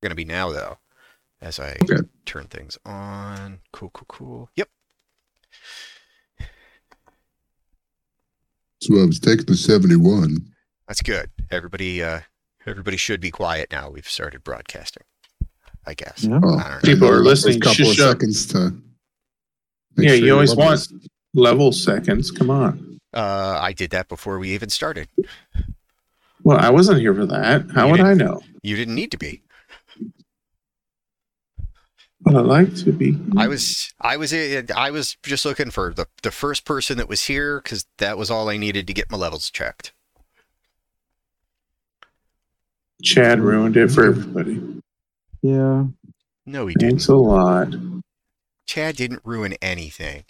going to be now though, as I Okay. turn things on. Cool, cool, cool. Yep. So I was taking the 71. That's good. Everybody, uh, everybody should be quiet now. We've started broadcasting. I guess. Yeah. Oh, I don't know. People are listening. first Couple of up. seconds to. make Yeah, sure you always love want this. level seconds. Come on. Uh, I did that before we even started. Well, I wasn't here for that. How You would I know? You didn't need to be. But I like to be. I was, I was, I was just looking for the the first person that was here because that was all I needed to get my levels checked. Chad ruined it for everybody. Yeah. No, he didn't. Thanks a lot. Chad didn't ruin anything.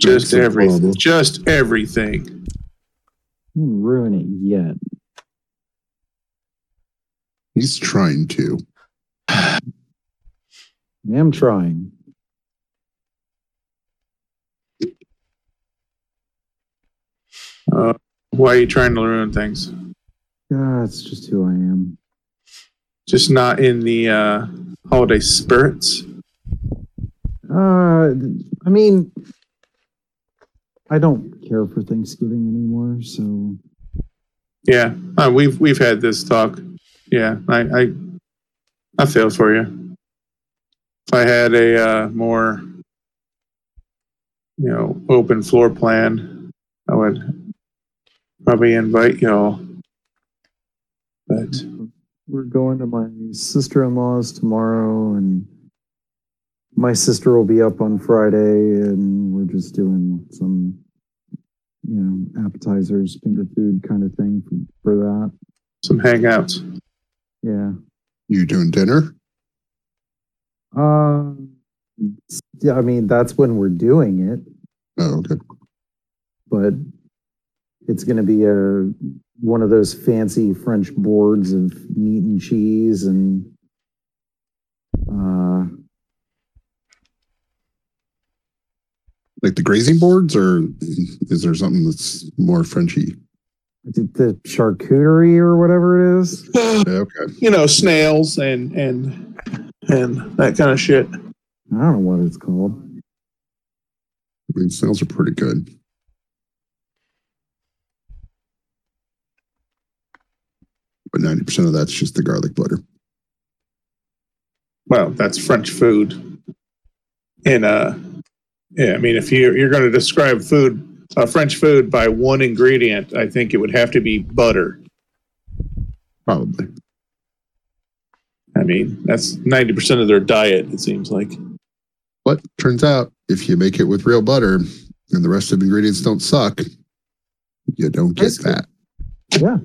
Just That's everything. problem. Just everything. Didn't ruin it yet. He's trying to. I am trying. Uh, why are you trying to ruin things? Yeah, it's just who I am. Just not in the uh, holiday spirits. Uh, I mean, I don't care for Thanksgiving anymore, so Yeah, uh, we've we've had this talk. Yeah, I I, I feel for you. If I had a uh, more, you know, open floor plan, I would probably invite y'all. But we're going to my sister-in-law's tomorrow, and my sister will be up on Friday, and we're just doing some, you know, appetizers, finger food kind of thing for, for that. some hangouts. Yeah. You doing dinner? Uh, yeah. I mean, that's when we're doing it. Oh, okay. but it's going to be a one of those fancy French boards of meat and cheese and uh, Like the grazing boards, or is there something that's more Frenchy? the- the charcuterie or whatever it is. Okay. You know, snails and and and that kind of shit. I don't know what it's called. I mean, snails are pretty good. But 90% of that's just the garlic butter. Well, that's French food. And uh, yeah, I mean, if you you're going to describe food, uh, French food by one ingredient, I think it would have to be butter. Probably. I mean, that's ninety percent of their diet. It seems like. But turns out if you make it with real butter and the rest of the ingredients don't suck, you don't get That's good. Yeah.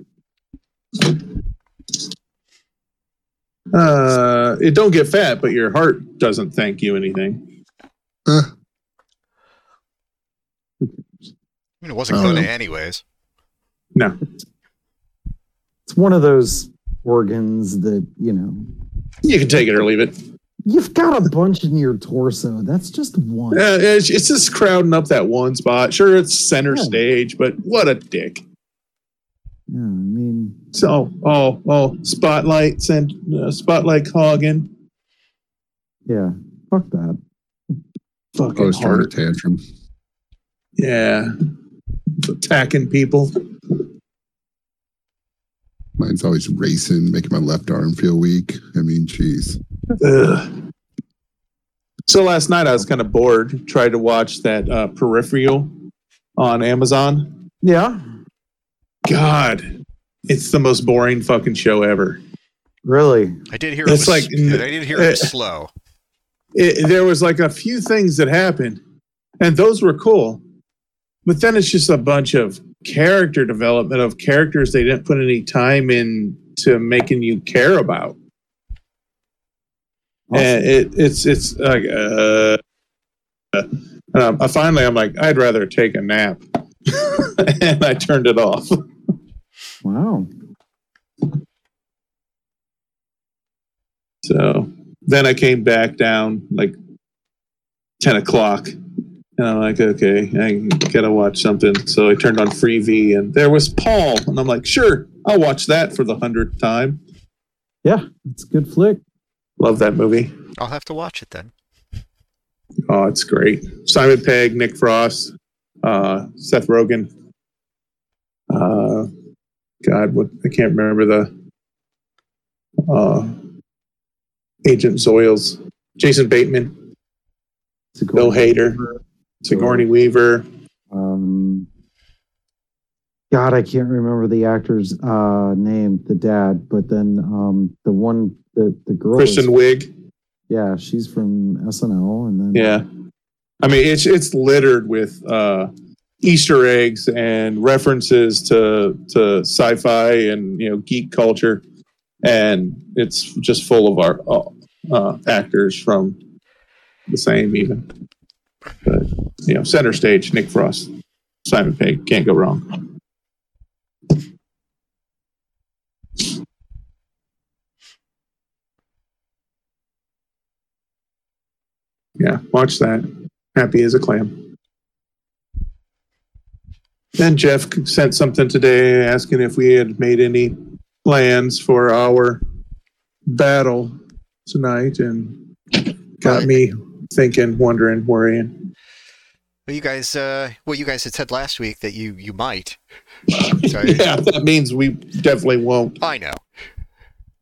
Uh, it don't get fat, but your heart doesn't thank you anything. Uh, I mean, it wasn't going to anyways. No, It's one of those organs that you know you can take it or leave it. you've got a bunch in your torso. That's just one. Uh, it's, it's just crowding up that one spot. Sure, it's center Yeah. stage, but what a dick. Yeah, I mean, So, oh, oh, spotlights and uh, spotlight hogging. yeah. Fuck that. Fucking always throwing a heart. tantrum. Yeah. Attacking people. Mine's always racing, making my left arm feel weak. I mean, geez. Ugh. So last night I was kind of bored. Tried to watch that uh, Peripheral on Amazon. Yeah. God, it's the most boring fucking show ever. Really. I did hear it was, like- I did hear it was slow. It, there was like a few things that happened, and those were cool. But then it's just a bunch of character development of characters they didn't put any time in to making you care about. And it, it's it's like uh, um, I finally I'm like I'd rather take a nap, and I turned it off. Wow. So then I came back down like ten o'clock, and I'm like, okay, I gotta watch something. So I turned on Freevee, and there was Paul, and I'm like, sure, I'll watch that for the hundredth time. Yeah, it's a good flick. Love that movie. I'll have to watch it then. Oh, it's great. Simon Pegg, Nick Frost, uh, Seth Rogen. Uh, God, what I can't remember the uh, Agent Zoils, Jason Bateman, Bill Hader, Sigourney Weaver. Um, God, I can't remember the actor's uh, name, the dad, but then um, the one, the the girl, is- Kristen Wiig. yeah, she's from SNL, and then Yeah. I mean, it's it's littered with uh, Easter eggs and references to to sci-fi and you know geek culture, and it's just full of our uh, uh, actors from the same even. But you know, center stage, Nick Frost, Simon Pegg, can't go wrong. Yeah, watch that. Happy as a clam. Then Jeff sent something today asking if we had made any plans for our battle tonight and got me thinking, wondering, worrying. Well, you guys, uh, well, you guys had said last week that you you might. So yeah, that means we definitely won't. I know.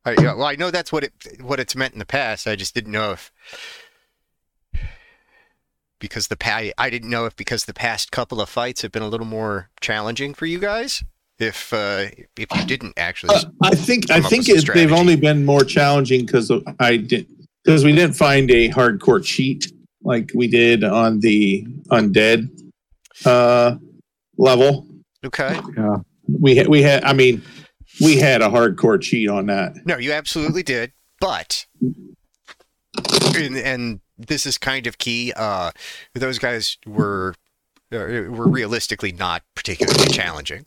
I, yeah, well, I know that's what it what it's meant in the past. I just didn't know if because the pa- I didn't know if because the past couple of fights have been a little more challenging for you guys. If uh, if you didn't actually, Uh, I think I think it, they've only been more challenging because I didn't because we didn't find a hardcore cheat like we did on the undead uh, level. okay, yeah, We had we had I mean we had a hardcore cheat on that. no, you absolutely did, but and, and this is kind of key. Uh, those guys were uh, were realistically not particularly challenging.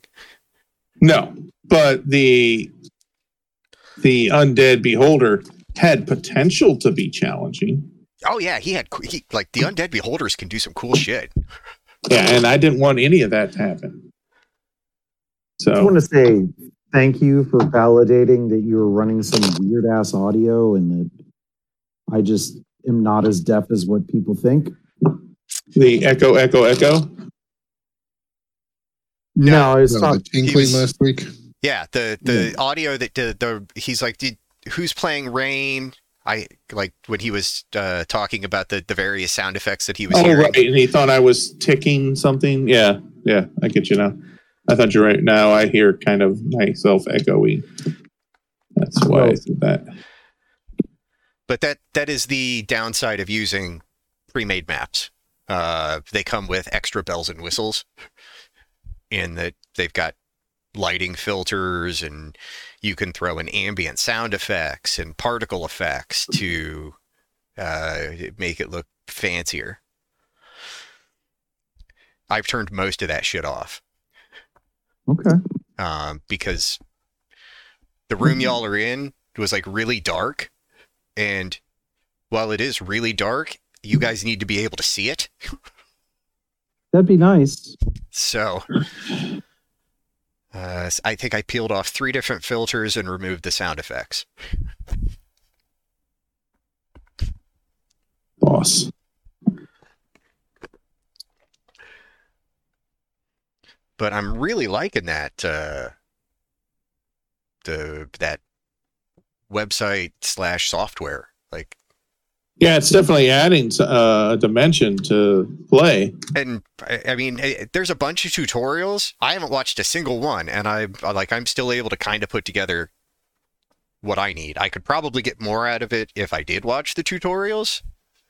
No, but the the undead beholder had potential to be challenging. Oh yeah, he had he, like the undead beholders can do some cool shit. Yeah, and I didn't want any of that to happen. So I just want to say thank you for validating that you were running some weird ass audio and that I just am not as deaf as what people think. the echo, echo, echo. No, I was No, talking. the tinkling was- last week. Yeah, the the audio that the, the he's like, did, who's playing Rain? I like when he was uh, talking about the the various sound effects that he was Oh, hearing. right. And he thought I was ticking something. Yeah, yeah, I get you now. I thought you're right. Now I hear kind of myself echoing. That's why I said that. But that that is the downside of using pre-made maps. Uh, they come with extra bells and whistles, in that they've got lighting filters, and you can throw in ambient sound effects and particle effects to uh, make it look fancier. I've turned most of that shit off Okay. um, because the room y'all are in was like really dark, and while it is really dark, you guys need to be able to see it. That'd be nice. So, uh, I think I peeled off three different filters and removed the sound effects. Boss. But I'm really liking that uh, the that website slash software. Like, Yeah, it's definitely adding uh, a dimension to play. and I mean, eh, there's a bunch of tutorials. I haven't watched a single one, and I like I'm still able to kind of put together what I need. I could probably get more out of it if I did watch the tutorials.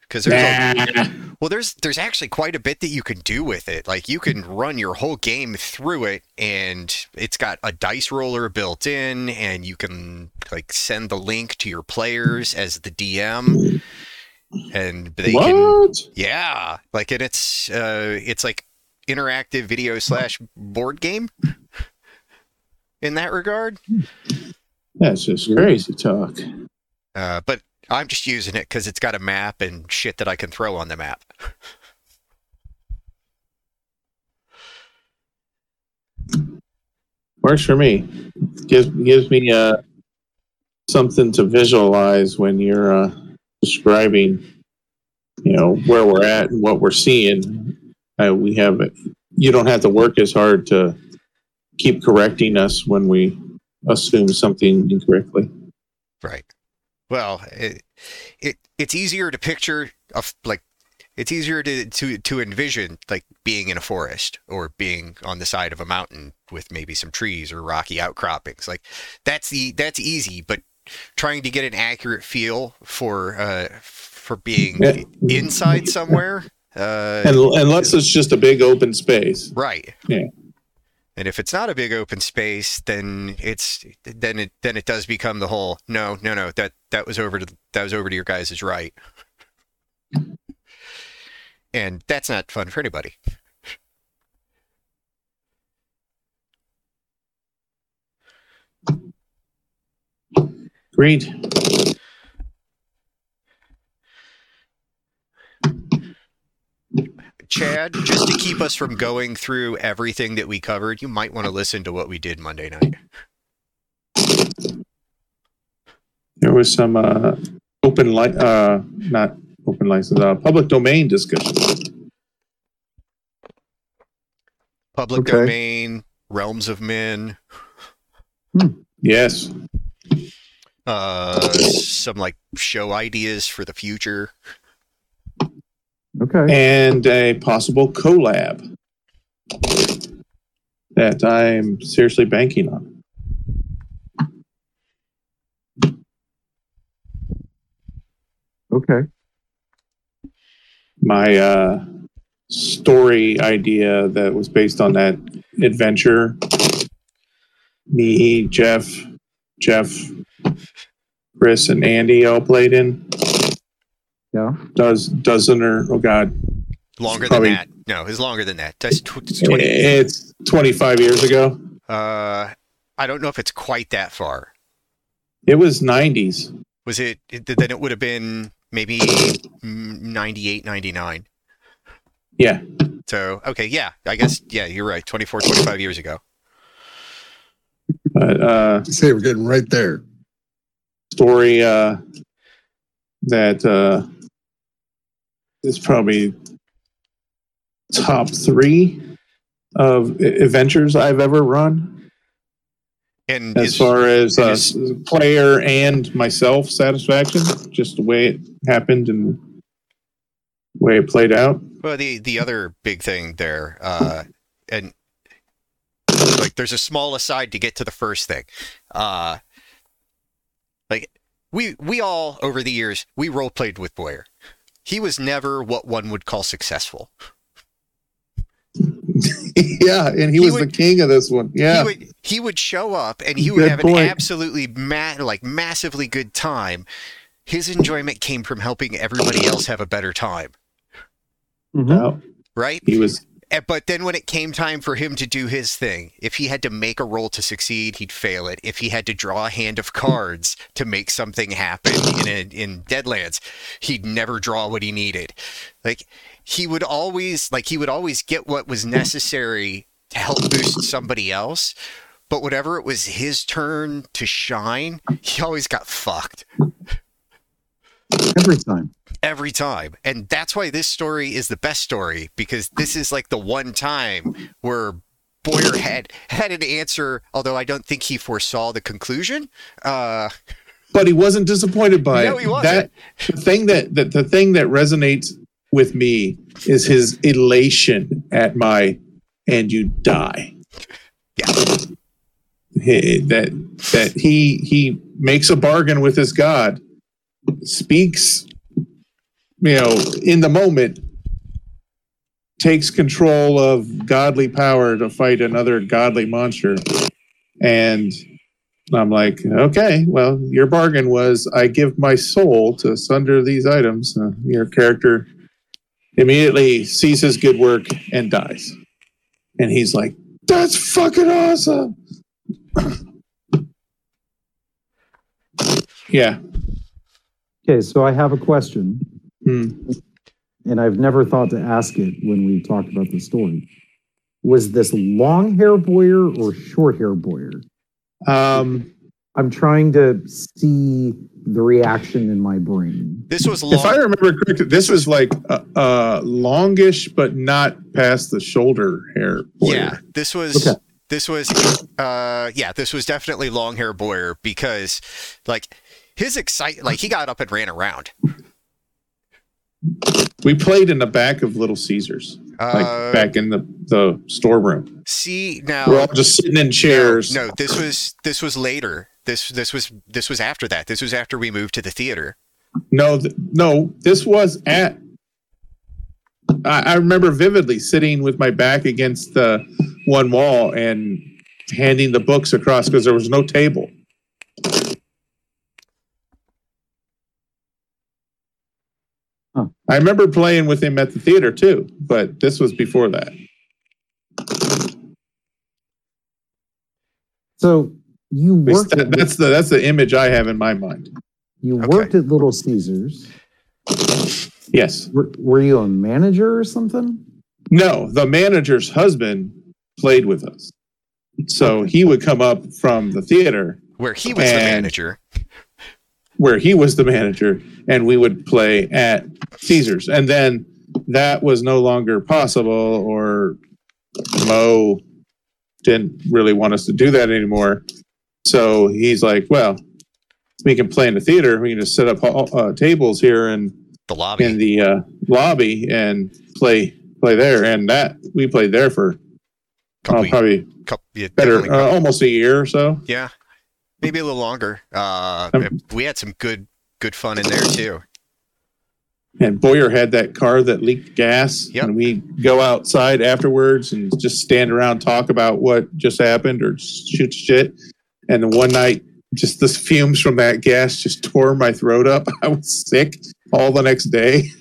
Because there's a, well, there's there's actually quite a bit that you can do with it. Like you can run your whole game through it, and it's got a dice roller built in, and you can like send the link to your players as the DM, and they can yeah, like and it's uh, it's like interactive video slash board game in that regard. That's just crazy talk. Uh, but I'm just using it because it's got a map and shit that I can throw on the map. Works for me. Gives gives me uh something to visualize when you're uh, describing, you know, where we're at and what we're seeing. Uh, we have you don't have to work as hard to keep correcting us when we assume something incorrectly. Right. Well, it, it it's easier to picture of like it's easier to, to to envision like being in a forest or being on the side of a mountain with maybe some trees or rocky outcroppings. Like that's the that's easy, but trying to get an accurate feel for uh for being Yeah. inside somewhere uh And unless it's just a big open space. right. Yeah. And if it's not a big open space, then it's then it then it does become the whole no no no that that was over to that was over to your guys' right, and that's not fun for anybody. Agreed. Chad, just to keep us from going through everything that we covered, you might want to listen to what we did Monday night. There was some uh, open li- uh, not open license, uh, public domain discussion. Public Okay. domain, realms of men, Yes. Uh, some like show ideas for the future. Okay. and a possible collab that I'm seriously banking on. Okay. My uh, story idea that was based on that adventure. Me, Jeff, Jeff, Chris, and Andy all played in. Yeah. Does dozen or oh god, Longer Probably- than that. No, it's longer than that. That's tw- it's 20. it's 25 years ago. Uh, I don't know if it's quite that far. It was 90s. Was it, it then it would have been maybe mm, 98, 99. Yeah, So, okay, yeah, I guess, yeah, you're right. 24, 25 years ago. but uh, Say we're getting right there. Story uh, that uh, is probably top three of adventures I've ever run And as is- far as uh, is- player and myself satisfaction, just the way it happened and the way it played out. well, the, the other big thing there, uh, and like there's a small aside to get to the first thing. Uh, like we, we all over the years, we role played with Boyer. He was never what one would call successful. yeah, and he, He was would- the king of this one. Yeah, he would he would show up and he would Good have point. an absolutely ma- like massively good time. His enjoyment came from helping everybody else have a better time, Mhm. No, right? he was Eh, but then when it came time for him to do his thing, if he had to make a roll to succeed, he'd fail it. If he had to draw a hand of cards to make something happen in a, in Deadlands, he'd never draw what he needed. Like he would always like he would always get what was necessary to help boost somebody else. But whatever it was his turn to shine, he always got fucked Every time. Every time. And that's why this story is the best story because this is like the one time where Boyer had had an answer, although I don't think he foresaw the conclusion. Uh, but he wasn't disappointed by No, it. he wasn't. That the thing that, that the thing that resonates with me is his elation at my and you die. yeah, He- that that he he makes a bargain with his god, speaks, you know, in the moment, takes control of godly power to fight another godly monster, and I'm like, okay, well, your bargain was I give my soul to sunder these items. Uh, your character immediately his good work and dies. And he's like, that's fucking awesome. yeah. Okay, so I have a question, Hmm. and I've never thought to ask it when we talked about the story. Was this long hair Boyer or short hair Boyer? Um, I'm trying to see the reaction in my brain. This was If I remember correctly, this was like uh, uh, longish, but not past the shoulder hair. border. Yeah, this was Okay. this was uh yeah, this was definitely long hair Boyer because like his excite like he got up and ran around. We played in the back of Little Caesars, like Uh, back in the the storeroom. see now, We're all just sitting in chairs. No, no, this was this was later. This this was this was after that. This was after we moved to the theater. No, th- no, this was at. I, I remember vividly sitting with my back against the one wall and handing the books across because there was no table. Huh. I remember playing with him at the theater too, but this was before that. So you worked That- at, that's the that's the image I have in my mind. you Okay. worked at Little Caesars. Yes. Were, were you a manager or something? No, the manager's husband played with us. So he would come up from the theater Where he was the manager. Where he was the manager and we would play at Caesars. And then that was no longer possible or Mo didn't really want us to do that anymore. So he's like, well, we can play in the theater. We can just set up uh, tables here and The lobby. in the uh, lobby and play play there. And that we played there for couple, uh, probably couple, yeah, better, uh, almost a year or so. Yeah, maybe a little longer. Uh, Um, we had some good good fun in there too. And Boyer had that car that leaked gas, Yep. and we go outside afterwards and just stand around talk about what just happened or shoot shit. And then one night, just the fumes from that gas just tore my throat up. I was sick all the next day.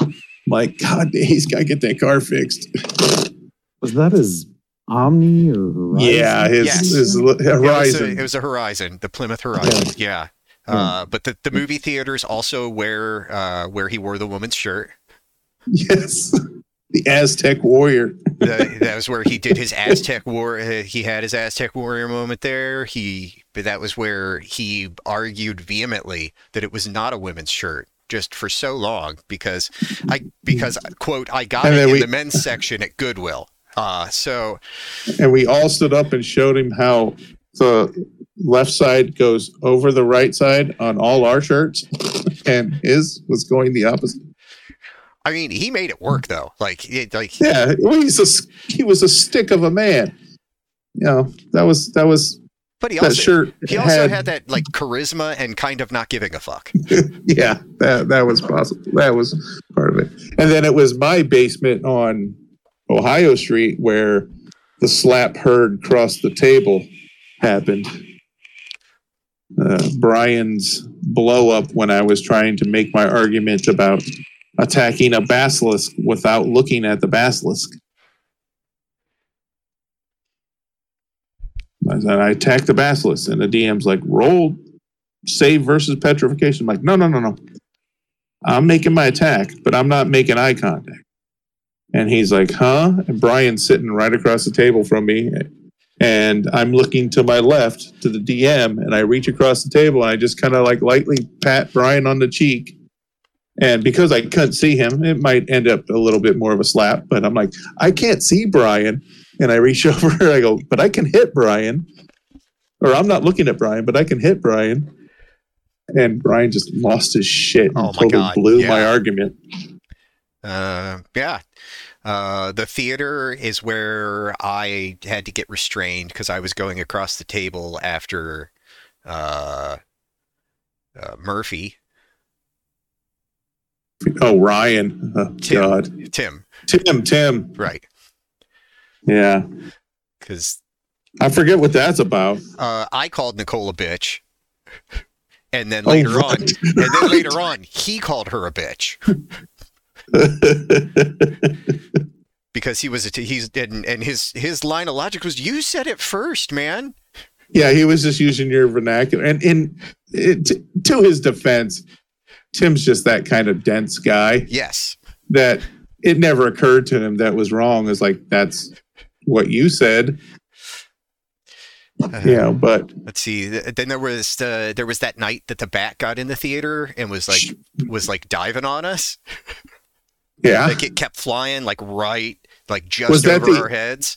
I'm like, God, he's got to get that car fixed. Was that his Omni or Horizon? Yeah, his, Yes. his It was, a, Horizon. it was a Horizon, the Plymouth Horizon. Yeah. Uh, but the, the movie theaters also where uh, where he wore the woman's shirt. yes, the Aztec warrior. The, that was where he did his Aztec war. Uh, he had his Aztec warrior moment there. He, but that was where he argued vehemently that it was not a women's shirt just for so long because I because quote I got And it in we- the men's section at Goodwill. Uh, so and we all stood up and showed him how the left side goes over the right side on all our shirts, and his was going the opposite. I mean, he made it work though. Like, it, like Yeah, well, he's a he was a stick of a man. You know that was that was but he that also shirt. he also had that like charisma and kind of not giving a fuck. yeah that that was possible. That was part of it. And then it was my basement on Ohio Street where the slap heard across the table happened. Uh, Brian's blow up when I was trying to make my argument about attacking a basilisk without looking at the basilisk. I said, I attacked the basilisk, and the DM's like, roll save versus petrification. I'm like, no, no, no, no. I'm making my attack, but I'm not making eye contact. And he's like, huh? And Brian's sitting right across the table from me. And I'm looking to my left to the DM, and I reach across the table and I just kind of like lightly pat Brian on the cheek. And because I couldn't see him, it might end up a little bit more of a slap, but I'm like, I can't see Brian. And I reach over and I go, but I can hit Brian. Or I'm not looking at Brian, but I can hit Brian. And Brian just lost his shit and Oh totally God, blew my argument. Uh, yeah. Uh, the theater is where I had to get restrained because I was going across the table after uh, uh, Murphy, Oh, Ryan. Oh, Tim. God. Tim, Tim, Tim. right? Yeah. Because I forget what that's about. uh, I called Nicole a bitch, and then Oh, later on, and then later on, he called her a bitch because he was a t- he's and, and his his line of logic was, "You said it first, man." yeah, he was just using your vernacular. And in it, to his defense, Tim's just that kind of dense guy Yes, that it never occurred to him that was wrong. Is like that's what you said. Uh-huh. you know, but Let's see. Then there was the there was that night that the bat got in the theater and was like was like diving on us. yeah. Like it kept flying like right like just Was that over the- our heads.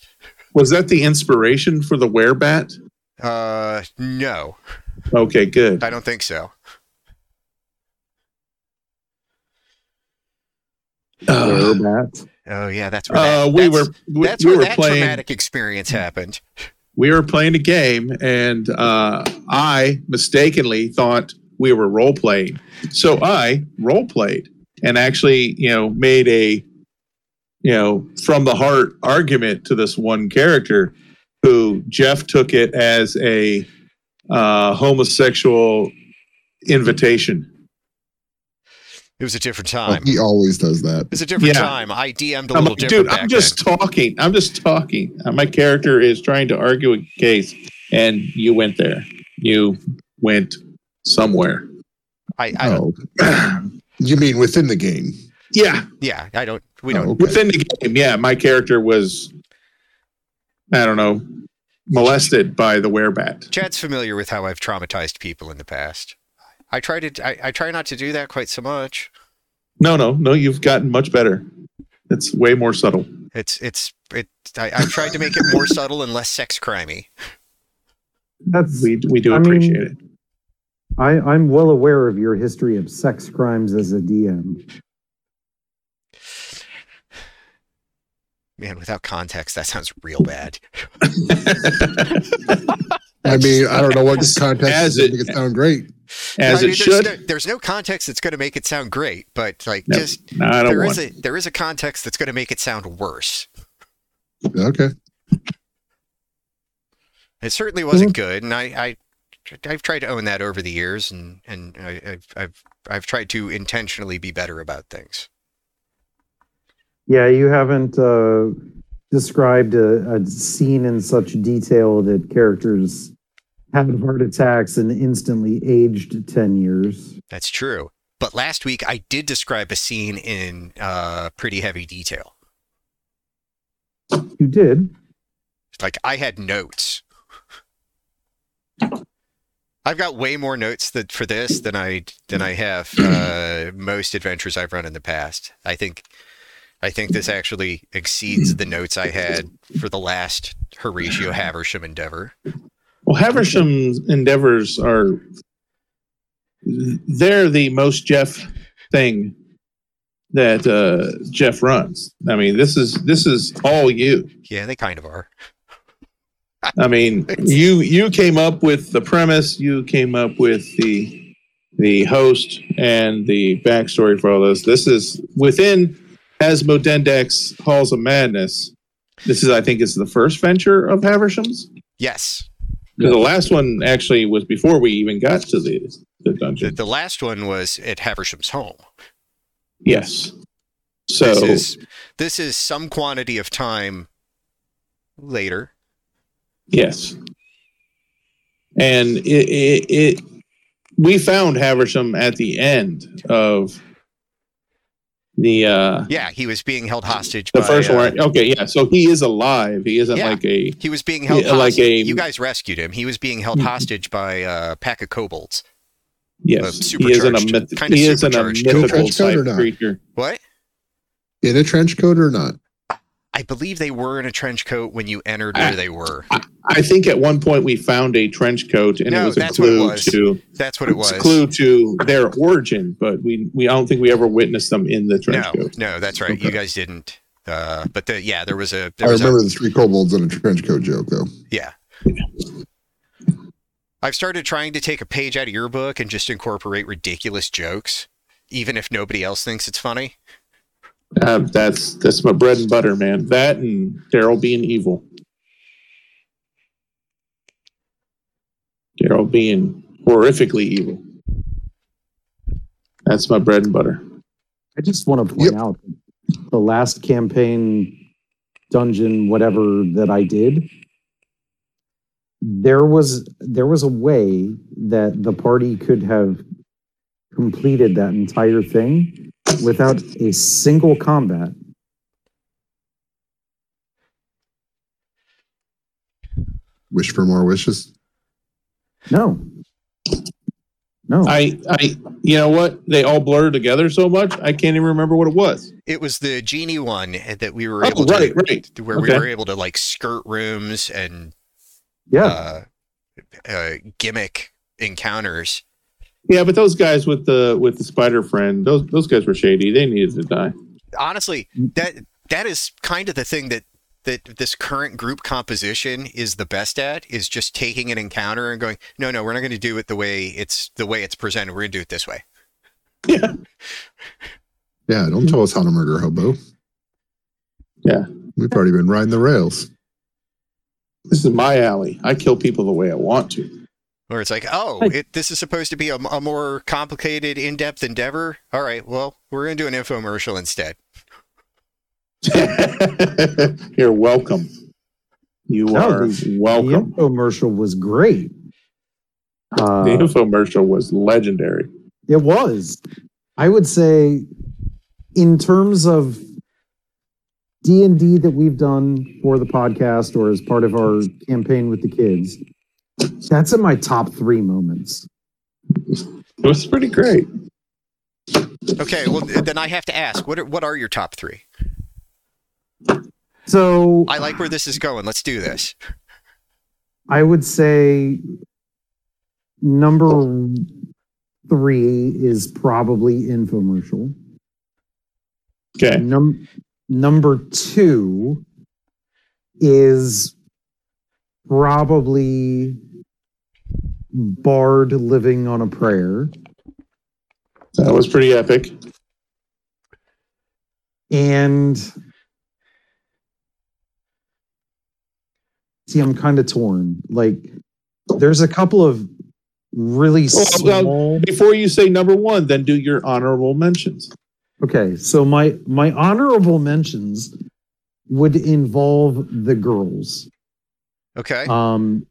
Was that the inspiration for the werebat? Uh, no, Okay, good. I don't think so. Uh, Whereabouts? Oh yeah, that's where uh, that, we that's, were we, that's we where were that playing traumatic experience happened. we were playing a game and uh, I mistakenly thought we were role playing. So I role played and actually, you know, made a you know, from the heart argument to this one character who Jeff took it as a uh, homosexual invitation. It was a different Oh, time. he always does that. It's a different Yeah. time. I DM'd a I'm little like, different dude, I'm just talking. I'm just talking. Uh, My character is trying to argue a case, and you went there. You went somewhere. I, I Oh, you mean within the game? yeah, yeah, I don't. We Oh, don't. okay. within the game. Yeah, my character was, I don't know, molested by the werebat. Chad's familiar with how I've traumatized people in the past. I try to. I, I try not to do that quite so much. No, no, no. You've gotten much better. It's way more subtle. It's it's it. I, I've tried to make it more subtle and less sex crimey. That's We we do I mean- appreciate it. I, I'm well aware of your history of sex crimes as a DM. Man, without context, that sounds real bad. I mean, I don't know what context As is it- make it sound great. As I mean, it there's should. No, there's no context that's going to make it sound great, but like No, just No, I don't there want. is a there is a context that's going to make it sound worse. Okay. It certainly wasn't hmm. good, and I, I I've tried to own that over the years, and and I, I've I've I've tried to intentionally be better about things. Yeah, you haven't uh, described a, a scene in such detail that characters had heart attacks and instantly aged 10 years. That's true. But last week I did describe a scene in uh, pretty heavy detail. You did. Like I had notes. I've got way more notes that for this than I than I have uh, most adventures I've run in the past. I think I think this actually exceeds the notes I had for the last Horatio Haversham endeavor. Well, Haversham's endeavors are they're the most Jeff thing that uh, Jeff runs. I mean, this is this is all you. Yeah, they kind of are. I mean, you you came up with the premise, you came up with the the host and the backstory for all this. This is within Asmodendex Halls of Madness. This is, I think, is the first venture of Haversham's. Yes. Because the last one actually was before we even got to the, the The, dungeon. the last one was at Haversham's home. Yes. So This is this is some quantity of time later. Yes, and it, it it we found Haversham at the end of the uh Yeah, he was being held hostage the by first uh, one. Okay, yeah. So he is alive. He isn't Yeah. like a He was being held Yeah, like a- you guys rescued him. He was being held hostage by a pack of kobolds. yes. Uh, he isn't a myth- Kinda he isn't a supercharged. mythical Trench coat type or not? creature. What? In a trench coat or not? I believe they were in a trench coat when you entered I- where they were. I think at one point we found a trench coat, and No, it was a that's what clue was. to That's what it was. a clue to their origin. But we we I don't think we ever witnessed them in the trench No, coat. no, that's right. Okay. You guys didn't. Uh, but the, yeah, there was a there I was a, remember the three kobolds in a trench coat joke, though. Yeah. I've started trying to take a page out of your book and just incorporate ridiculous jokes, even if nobody else thinks it's funny. Uh, that's that's my bread and butter, man. That and Daryl being evil. Daryl being horrifically evil. That's my bread and butter. I just want to point Yep. out the last campaign dungeon, whatever that I did, there was there was a way that the party could have completed that entire thing without a single combat. wish for more wishes? No. No. I, I, you know what? They all blur together so much, I can't even remember what it was. It was the genie one that we were Oh, able right, to, right. where we were able to like skirt rooms and yeah. uh, uh, gimmick encounters. Yeah, but those guys with the with the spider friend, those those guys were shady. They needed to die. Honestly, that that is kind of the thing that that this current group composition is the best at is just taking an encounter and going, no, no, we're not going to do it the way it's the way it's presented. We're going to do it this way. Yeah, Yeah, don't tell us how to murder a hobo. Yeah. We've already been riding the rails. this is my alley. I kill people the way I want to. Or it's like, oh, it, this is supposed to be a, a more complicated, in-depth endeavor. All right, well, we're going to do an infomercial instead. You're welcome. You No, are the- The welcome. infomercial was great. Uh, the infomercial was legendary. It was. I would say, in terms of D and D that we've done for the podcast or as part of our campaign with the kids, that's in my top three moments. It was pretty great. Okay, well, then I have to ask, what are, what are your top three? So I like where this is going. Let's do this. I would say number three is probably infomercial. Okay. Num- number two is probably Bard living on a prayer. That was pretty epic. And see, I'm kind of torn. Like, there's a couple of really Well, well, small. Before you say number one, then do your honorable mentions. Okay, so my my honorable mentions would involve the girls. Okay. Um,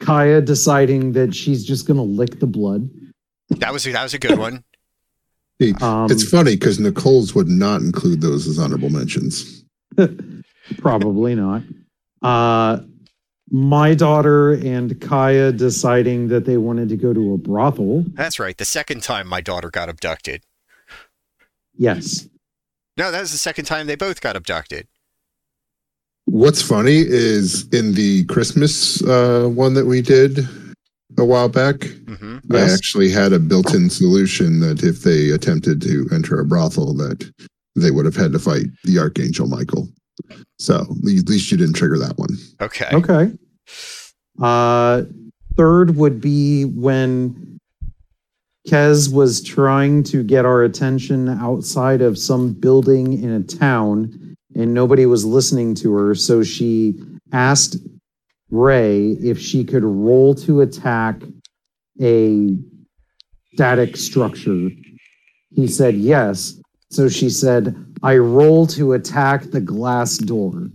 Kaya deciding that she's just gonna lick the blood. That was that was a good one. Um, it's funny because Nicole's would not include those as honorable mentions. probably not. Uh, my daughter and Kaya deciding that they wanted to go to a brothel. That's right. The second time my daughter got abducted. Yes. No, that was the second time they both got abducted. What's funny is in the Christmas uh, one that we did a while back, hmm I Yes. actually had a built-in solution that if they attempted to enter a brothel, that they would have had to fight the Archangel Michael. So at least you didn't trigger that one. Okay. Okay. Uh, third would be when Kez was trying to get our attention outside of some building in a town and nobody was listening to her. So she asked Ray if she could roll to attack a static structure. He said yes. So she said, I roll to attack the glass door.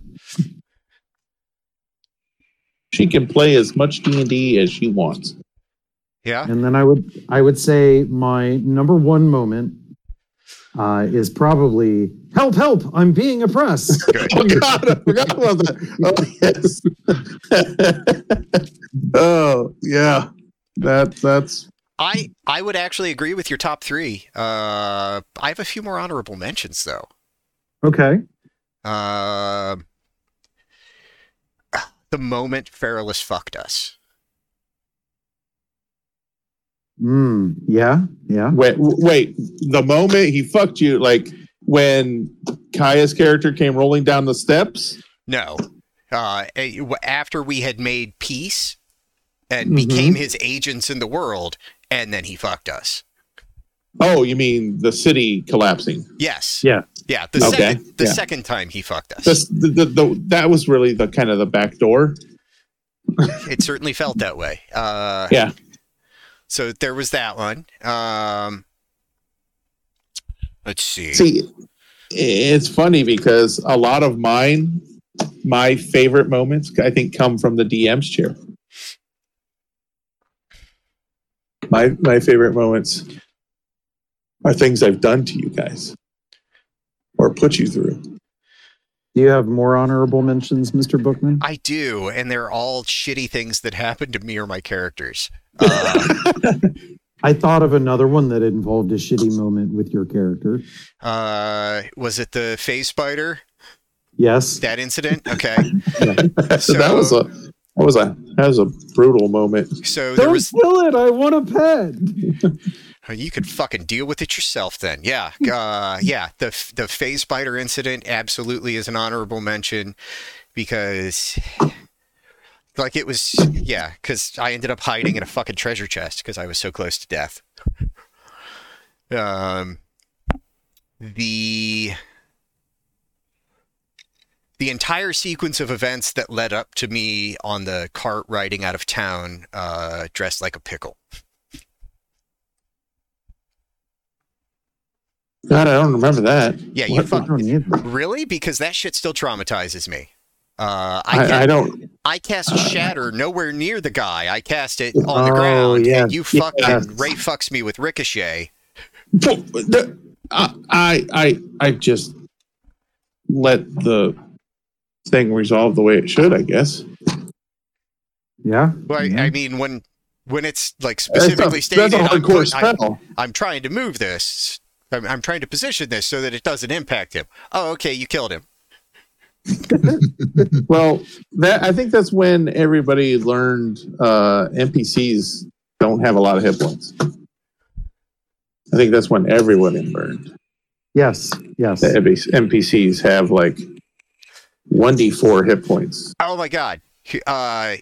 She can play as much D and D as she wants. Yeah. And then I would I would say my number one moment uh, is probably help help I'm being oppressed. Good. Oh God, I forgot about that. Oh yes. oh yeah. That that's I I would actually agree with your top three. Uh, I have a few more honorable mentions though. okay. Uh, the moment Feralus fucked us. Mm, yeah, yeah. wait wait. The moment he fucked you, like when Kaya's character came rolling down the steps. No. Uh, after we had made peace and Mhm. became his agents in the world, and then he fucked us. Oh, you mean the city collapsing? Yes. Yeah. Yeah. The Okay, second the yeah. second time he fucked us. This, the, the, the, that was really the kind of the back door. it certainly felt that way. Uh, Yeah. So there was that one. Um, let's see. See, it's funny because a lot of mine, my favorite moments, I think, come from the DM's chair. My my favorite moments are things I've done to you guys or put you through. Do you have more honorable mentions, Mr. Bookman? I do, and they're all shitty things that happened to me or my characters. Uh, I thought of another one that involved a shitty moment with your character. uh, was it the phase spider? Yes. That incident? Okay. so that was a that was a that was a brutal moment. So there Don't was kill it. I want a pet. You could fucking deal with it yourself then. Yeah. Uh, yeah. The the phase spider incident absolutely is an honorable mention because like it was yeah, because I ended up hiding in a fucking treasure chest because I was so close to death. Um the the entire sequence of events that led up to me on the cart riding out of town uh, dressed like a pickle. God, I don't remember that. Yeah, you What? fuck, I don't either. Really? Because that shit still traumatizes me. Uh, I, I, ca- I don't. I cast Shatter nowhere near the guy. I cast it on the Oh, ground, yes, and you fucking. Ray fucks me with Ricochet. The- I, I I I just let the thing resolved the way it should. I guess. Yeah. Well, I, yeah. I mean, when when it's like That's specifically a, stated, that's a I'm, hardcore I'm, spell. I'm trying to move this. I'm, I'm trying to position this so that it doesn't impact him. Oh, okay, you killed him. Well, that I think that's when everybody learned uh, NPCs don't have a lot of hit points. I think that's when everybody learned yes. Yes. that NPCs have like one d four hit points. Oh my god. Uh,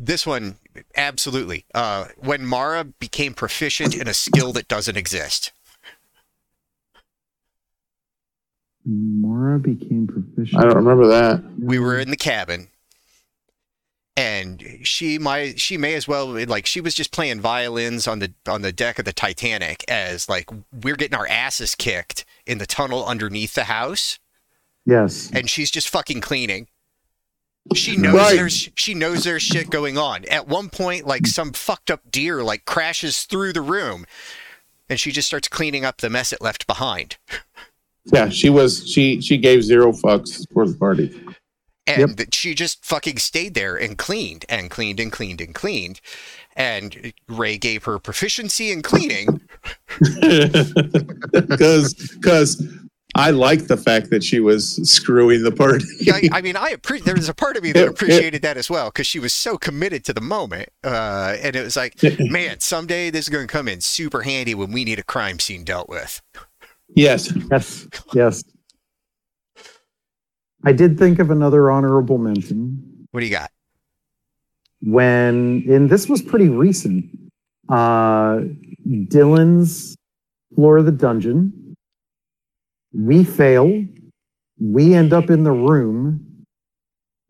this one, absolutely. Uh, when Mara became proficient in a skill that doesn't exist. Mara became proficient. I don't remember that. we were in the cabin and she might she may as well like she was just playing violins on the on the deck of the Titanic as like we're getting our asses kicked in the tunnel underneath the house Yes. and she's just fucking cleaning she knows Right. there's she knows there's shit going on at one point like some fucked up deer like crashes through the room and she just starts cleaning up the mess it left behind Yeah, she was she she gave zero fucks for the party. and that she just fucking stayed there and cleaned and cleaned and cleaned and cleaned and ray gave her proficiency in cleaning Because because I like the fact that she was screwing the party. I, I mean i appre- there's a part of me that It- it- appreciated that as well because she was so committed to the moment uh, and it was like man someday this is going to come in super handy when we need a crime scene dealt with yes. Yes. Yes. I did think of another honorable mention what do you got when, and this was pretty recent. Uh, Dylan's floor of the dungeon. We fail. We end up in the room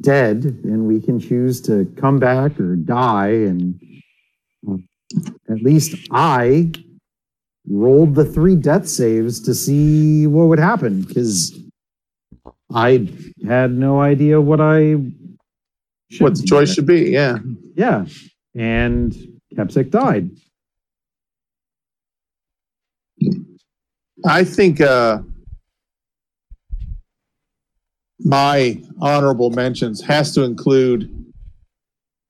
dead, and we can choose to come back or die. And at least I rolled the three death saves to see what would happen because I had no idea what I should What the choice should be, yeah. Yeah. And Kepsic died. I think uh, my honorable mentions has to include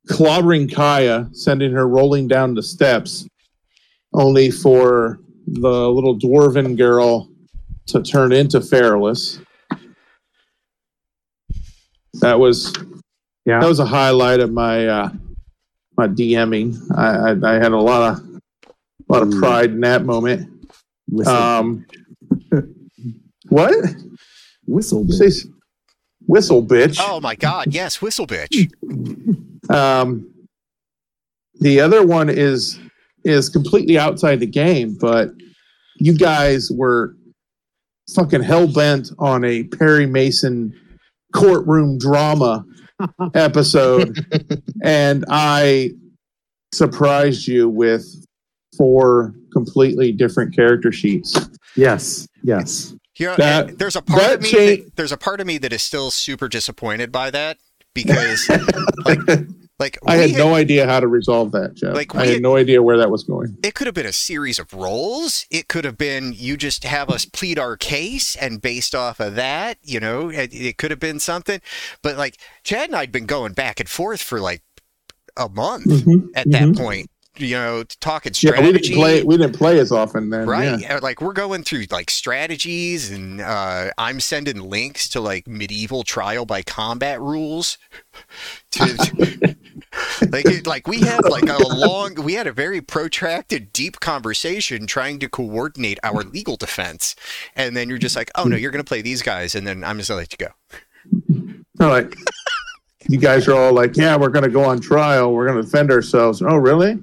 clobbering Kaya, sending her rolling down the steps, only for the little dwarven girl to turn into Fairless. That was Yeah. that was a highlight of my uh, my DMing. I, I, I had a lot of a lot of Mm. pride in that moment. Whistle. Um, what? whistle. Say bitch. s- Whistle, bitch. oh my god yes whistle bitch Um, the other one is is completely outside the game, but you guys were fucking hell bent on a Perry Mason courtroom drama episode, and I surprised you with four completely different character sheets. Yes. Yes. You know, That- there's a part of me that, there's a part of me that is still super disappointed by that because like Like I we had no idea how to resolve that, Jeff. Like, I had had- no idea where that was going. it could have been a series of roles. It could have been you just have us plead our case, and based off of that, you know, it, it could have been something. But like Chad and I'd been going back and forth for like a month Mhm, at that mhm. point. You know, talking Yeah, strategy. we didn't play. We didn't play as often then. Right. Yeah. Like we're going through like strategies and uh, I'm sending links to like medieval trial by combat rules. To, to- like it, like we had like a long we had a very protracted deep conversation trying to coordinate our legal defense. And then you're just like, "Oh no, you're going to play these guys and then I'm just to let you go." They're like, you guys are all like, yeah, we're going to go on trial. We're going to defend ourselves. Oh, really?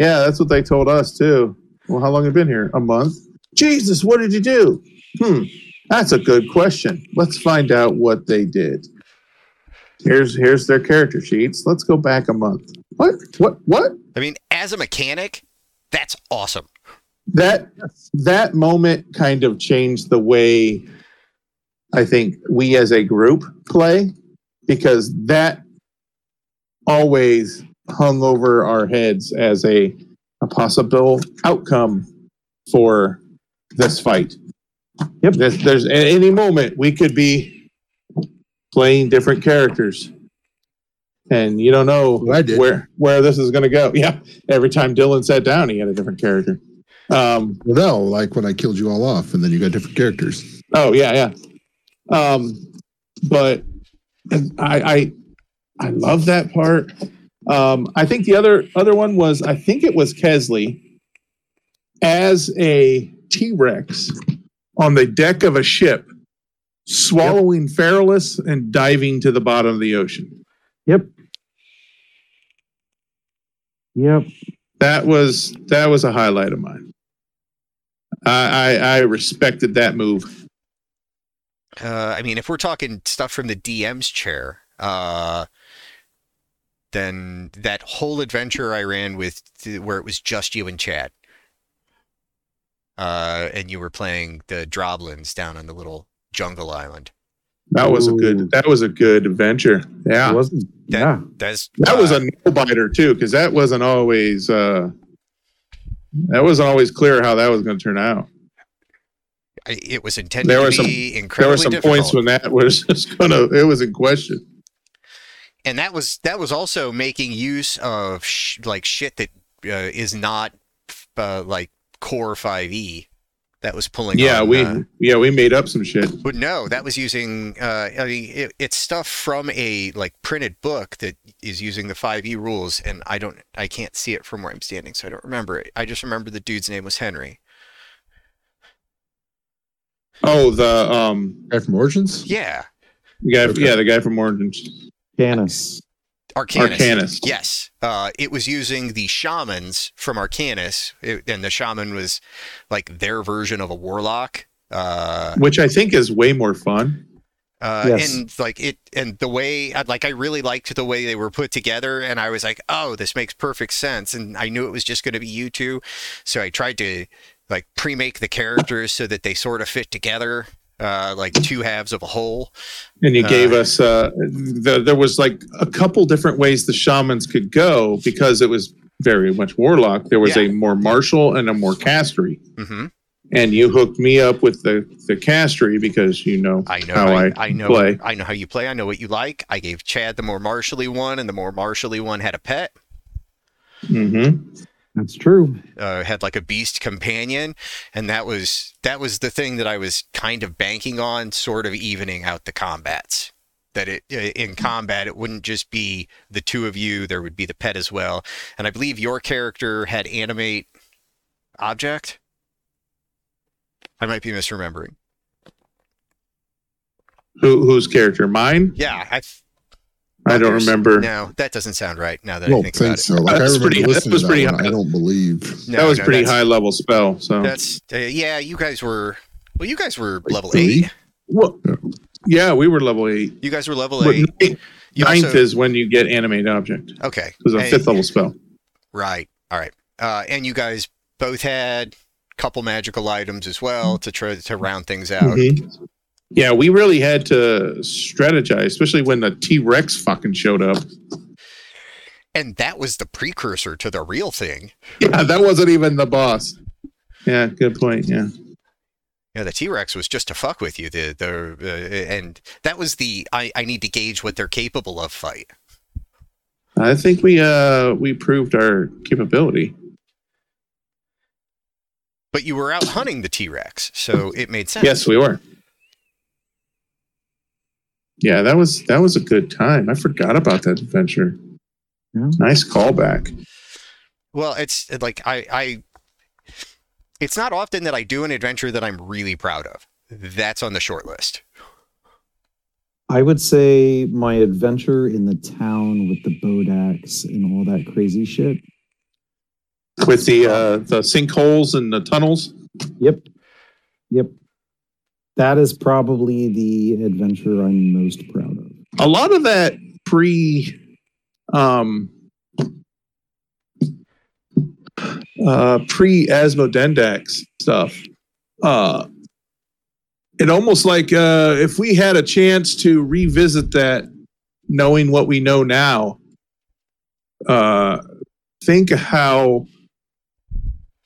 Yeah, that's what they told us too. Well, how long have you been here? A month. Jesus, what did you do? Hmm, that's a good question. Let's find out what they did. Here's here's their character sheets. Let's go back a month. What? What? What? I mean, as a mechanic, that's awesome. that that moment kind of changed the way I think we as a group play because that always hung over our heads as a, a possible outcome for this fight. Yep. There's, there's at any moment we could be playing different characters. And you don't know Well, where where this is going to go. Yeah, every time Dylan sat down, he had a different character. Um, Well, no, like when I killed you all off, and then you got different characters. Oh yeah, yeah. Um, but and I I I love that part. Um, I think the other other one was I think it was Kesley as a T Rex on the deck of a ship, swallowing Feralus and diving to the bottom of the ocean. Yep. Yep. That was that was a highlight of mine. I I, I respected that move. Uh, I mean, if we're talking stuff from the DM's chair, uh, then that whole adventure I ran with, where it was just you and Chad, uh, and you were playing the Droblins down on the little jungle island. That was a Ooh. good that was a good adventure. Yeah. It wasn't. That- yeah. That's That was uh, a nail biter too, because that wasn't always uh, that wasn't always clear how that was going to turn out. It was intended There to were some- be There were some difficult. points when that was just gonna it was in question. And that was that was also making use of sh- like shit that uh, is not uh, like core 5e that was pulling Yeah, on, we uh, yeah we made up some shit. but no that was using uh, I mean it, it's stuff from a like printed book that is using the 5e rules and I don't I can't see it from where I'm standing so I don't remember it I just remember the dude's name was Henry Oh, the um Guy from Origins? yeah the guy Okay. yeah the guy from Orange Canis. Arcanis. Arcanis. Yes. Uh, it was using the shamans from Arcanis, it, and the shaman was like their version of a warlock. Uh, which I think is way more fun. uh, Yes. and like it, and the way, I'd- like, I really liked the way they were put together, and I was like, oh, this makes perfect sense. And I knew it was just going to be you two, so I tried to like pre-make the characters so that they sort of fit together, uh, like two halves of a whole. And you Uh, gave us uh the, there was like a couple different ways the shamans could go because it was very much warlock. There was Yeah. a more martial and a more castery. hmm and you hooked me up with the the castery because you know I know how I, I, I know play. I know how you play. I know what you like. I gave Chad the more martially one, and the more martially one had a pet. hmm That's true. uh, had like a beast companion, and that was that was the thing that I was kind of banking on, sort of evening out the combats. That it uh, in combat it wouldn't just be the two of you; there would be the pet as well. And I believe your character had animate object. I might be misremembering. Who whose character? Mine? Yeah, I. I don't remember. No, that doesn't sound right. Now that I I don't think, think, about so. Like, I That's remember pretty- that was pretty that one. high. I don't believe. No, that was no, pretty high level spell. So That's uh, yeah. You guys were well. You guys were Like level three? eight. well, yeah, we were level eight. You guys were level But eight. ninth, ninth also- is when you get animate object. okay. It was a Hey, fifth level spell. Right. All right. Uh, and you guys both had a couple magical items as well to try to round things out. Mhm. Yeah, we really had to strategize, especially when the T Rex fucking showed up. and that was the precursor to the real thing. Yeah, that wasn't even the boss. Yeah, good point. Yeah. You know, the T Rex was just to fuck with you. The the uh, and that was the I, I need to gauge what they're capable of fight. I think we uh we proved our capability. But you were out hunting the T Rex, so it made sense. Yes, we were. Yeah, that was that was a good time. I forgot about that adventure. Yeah. Nice callback. Well, it's like I I it's not often that I do an adventure that I'm really proud of. That's on the short list. I would say my adventure in the town with the Bodax and all that crazy shit. With the uh the sinkholes and the tunnels. Yep. Yep. That is probably the adventure I'm most proud of. A lot of that pre um uh pre Asmodendax stuff. Uh it almost like uh if we had a chance to revisit that knowing what we know now, uh think how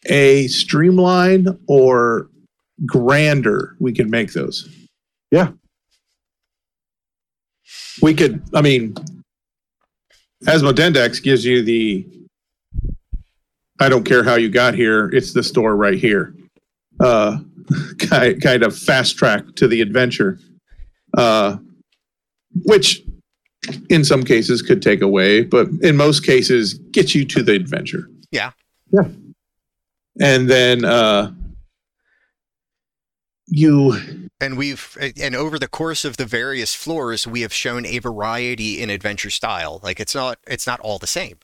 a streamline or grander we can make those. Yeah. We could I mean Asmodendax gives you the I don't care how you got here, it's the store right here. Uh kind kind of fast track to the adventure. Uh which in some cases could take away, but in most cases get you to the adventure. Yeah. Yeah. And then uh you And we've and over the course of the various floors, we have shown a variety in adventure style. Like it's not it's not all the same.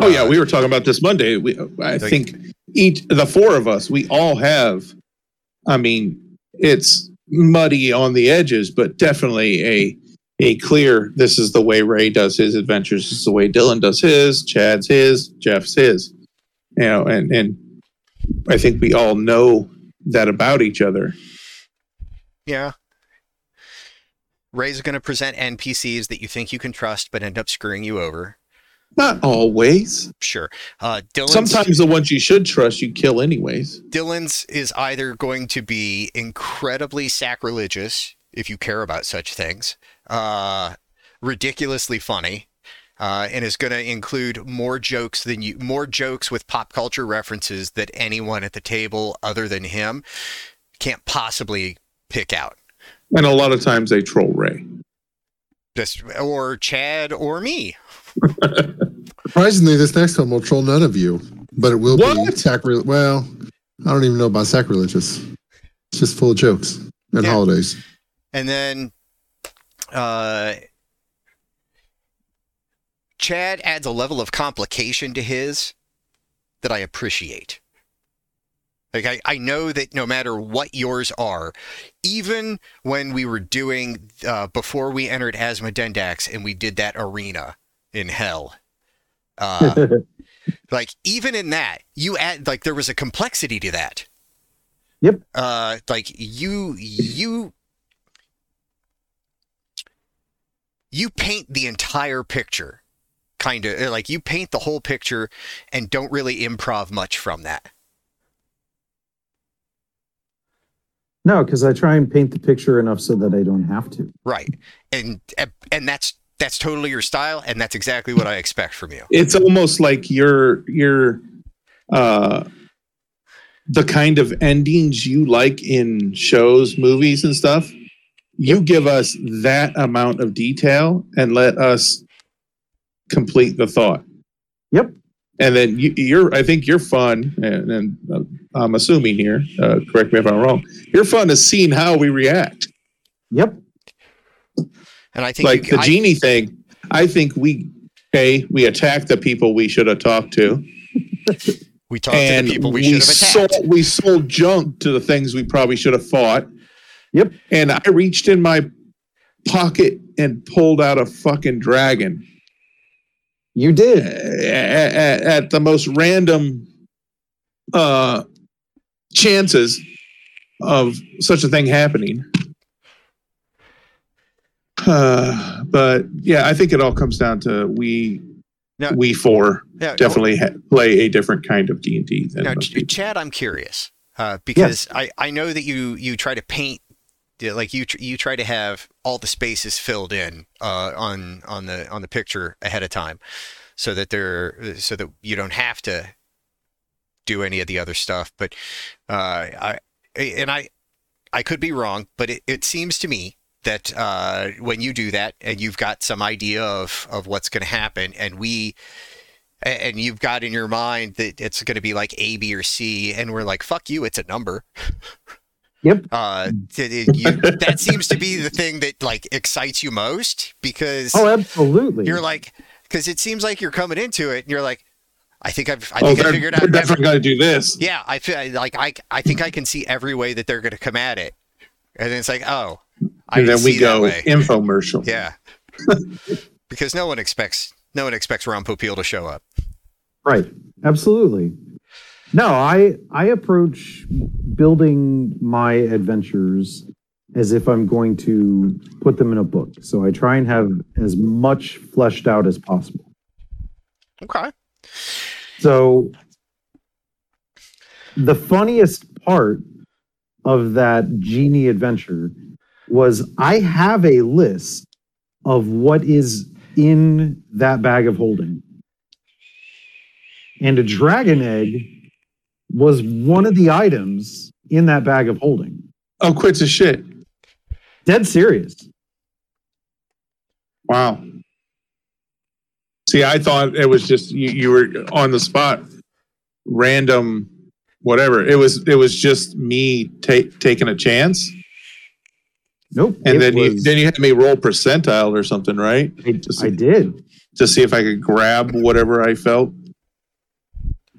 Oh yeah, Uh, we were talking about this Monday. We, I Like- think each the four of us, we all have. I mean, it's muddy on the edges, but definitely a a clear. This is the way Ray does his adventures. This is the way Dylan does his. Chad's his. Jeff's his. You know, and and I think we all know that about each other. Yeah. Ray's going to present NPCs that you think you can trust, but end up screwing you over. Not always. Sure. Uh, Dylan's, Sometimes the ones you should trust, you kill anyways. Dylan's is either going to be incredibly sacrilegious, if you care about such things, uh, ridiculously funny, uh, and is going to include more jokes than you, more jokes with pop culture references that anyone at the table other than him can't possibly pick out. And a lot of times they troll Ray. Just, or Chad or me. Surprisingly, this next one will troll none of you, but it will be What? Well, I don't even know about sacrilegious. It's just full of jokes and Yeah. holidays. And then uh, Chad adds a level of complication to his that I appreciate. Like I, I know that no matter what yours are, even when we were doing uh, before we entered Asmodendax and we did that arena in hell, uh, like even in that you add like there was a complexity to that. Yep. Uh, like you you you paint the entire picture kind of like you paint the whole picture and don't really improv much from that no, because I try and paint the picture enough so that I don't have to. right and and that's that's totally your style and that's exactly what i expect from you it's almost like you're you're uh the kind of endings you like in shows movies and stuff you give us that amount of detail and let us complete the thought Yep. And then you, you're i think you're fun and, and uh, i'm assuming here uh, correct me if i'm wrong your fun is seeing how we react Yep. and i think like you, the I- genie thing i think we okay we attacked the people we should have talked to we talked to the people we, we, should have attacked sold, we sold junk to the things we probably should have fought. Yep. And I reached in my pocket and pulled out a fucking dragon You did. at, at the most random uh, chances of such a thing happening. Uh, but yeah, I think it all comes down to we uh, we four Yeah, definitely ha- play a different kind of D and D Now, Ch- Chad, I'm curious uh, because I, I know that you you try to paint like you tr- you try to have all the spaces filled in uh, on on the on the picture ahead of time, so that they're so that you don't have to do any of the other stuff. But uh, I and I I could be wrong, but it, it seems to me that uh, when you do that and you've got some idea of of what's going to happen, and we and you've got in your mind that it's going to be like A, B, or C, and we're like, "Fuck you, it's a number." Yep. Uh, it- it- you, that seems to be the thing that like excites you most because Oh, absolutely. you're like, because it seems like you're coming into it and you're like, "I think I've, I oh, think I they're, figured they're definitely going to do this. yeah, I feel like I, I think I can see every way that they're going to come at it, and then it's like, oh, I and didn't then we see go infomercial. Yeah, because no one expects no one expects Ron Popeil to show up. Right. Absolutely. No, I I approach building my adventures as if I'm going to put them in a book. So I try and have as much fleshed out as possible. Okay. So the funniest part of that genie adventure was I have a list of what is in that bag of holding. And a dragon egg was one of the items in that bag of holding. Oh, quits a shit. Dead serious. Wow. See, I thought it was just you, you were on the spot, random, whatever. It was it was just me take taking a chance, Nope. and then you then you had me roll percentile or something, right? I, I did. To see if I could grab whatever I felt.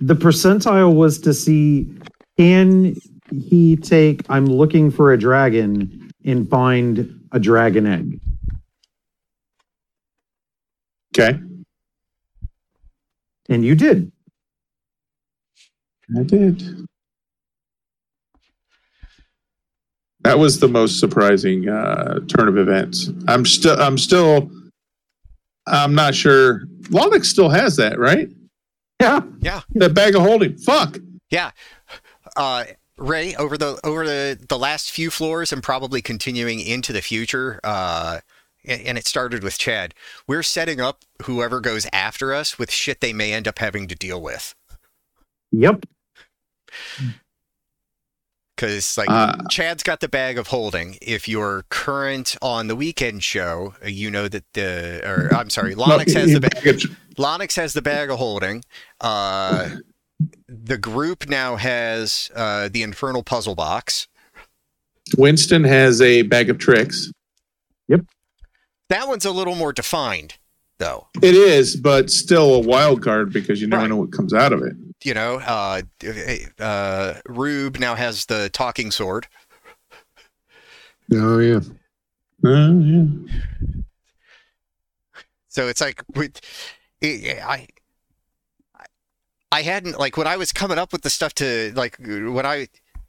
The percentile was to see can he take I'm looking for a dragon and find a dragon egg. Okay, And you did. I did. That was the most surprising uh, turn of events. I'm still I'm still I'm not sure. Lonix still has that, right? Yeah. Yeah. That bag of holding. Fuck. Yeah. Uh, Ray, over the over the, the last few floors and probably continuing into the future, uh, and, and it started with Chad. We're setting up whoever goes after us with shit they may end up having to deal with. Yep. Because like Uh, Chad's got the bag of holding. If you're current on the weekend show, you know that the or I'm sorry, Lonix has the bag. Lonix has the bag of holding. Uh, the group now has uh, the infernal puzzle box. Winston has a bag of tricks. Yep. That one's a little more defined, though. It is, but still a wild card because you never Right. know what comes out of it. You know, uh, uh, Rube now has the talking sword. Oh yeah. Uh, yeah. So it's like with I I hadn't like when I was coming up with the stuff to like when I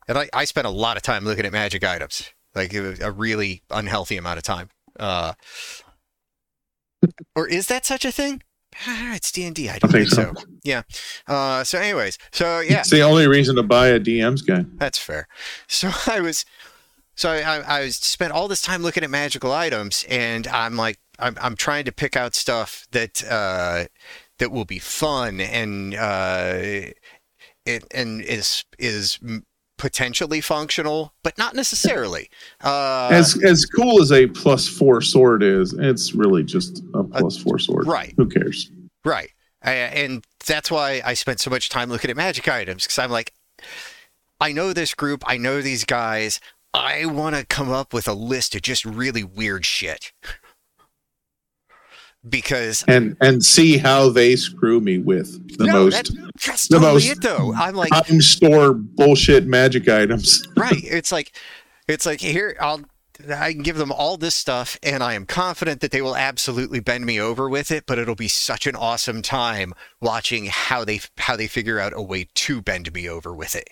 and I, I spent a lot of time looking at magic items. Like it was a really unhealthy amount of time. Uh or is that such a thing? It's D and D. I I don't think think so. so. Uh, so, anyways, so yeah, It's the only reason to buy a DM's guy. That's fair. So I was, so I, I, I was spent all this time looking at magical items, and I'm like, I'm, I'm trying to pick out stuff that uh, that will be fun and uh, it and is is potentially functional, but not necessarily. Uh, as as cool as a plus four sword is, it's really just a plus four sword. right. Who cares? Right. I, and that's why I spent so much time looking at magic items because I'm like, I know this group, I know these guys. I want to come up with a list of just really weird shit. Because And and see how they screw me with the no, most that- that's the totally most- it though. I'm like, time store bullshit magic items. right. It's like, it's like here I'll. I can give them all this stuff, and I am confident that they will absolutely bend me over with it. But it'll be such an awesome time watching how they how they figure out a way to bend me over with it.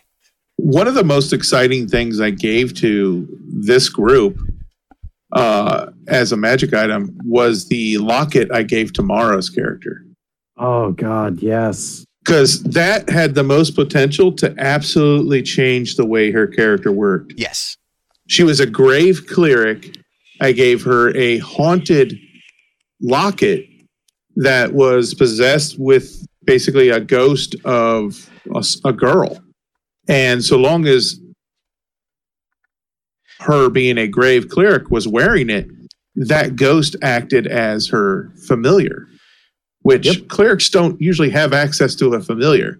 One of the most exciting things I gave to this group uh, as a magic item was the locket I gave to Mara's character. Oh God, yes. because that had the most potential to absolutely change the way her character worked. Yes. She was a grave cleric. I gave her a haunted locket that was possessed with basically a ghost of a girl. And so long as her being a grave cleric was wearing it, that ghost acted as her familiar, which Yep. clerics don't usually have access to a familiar.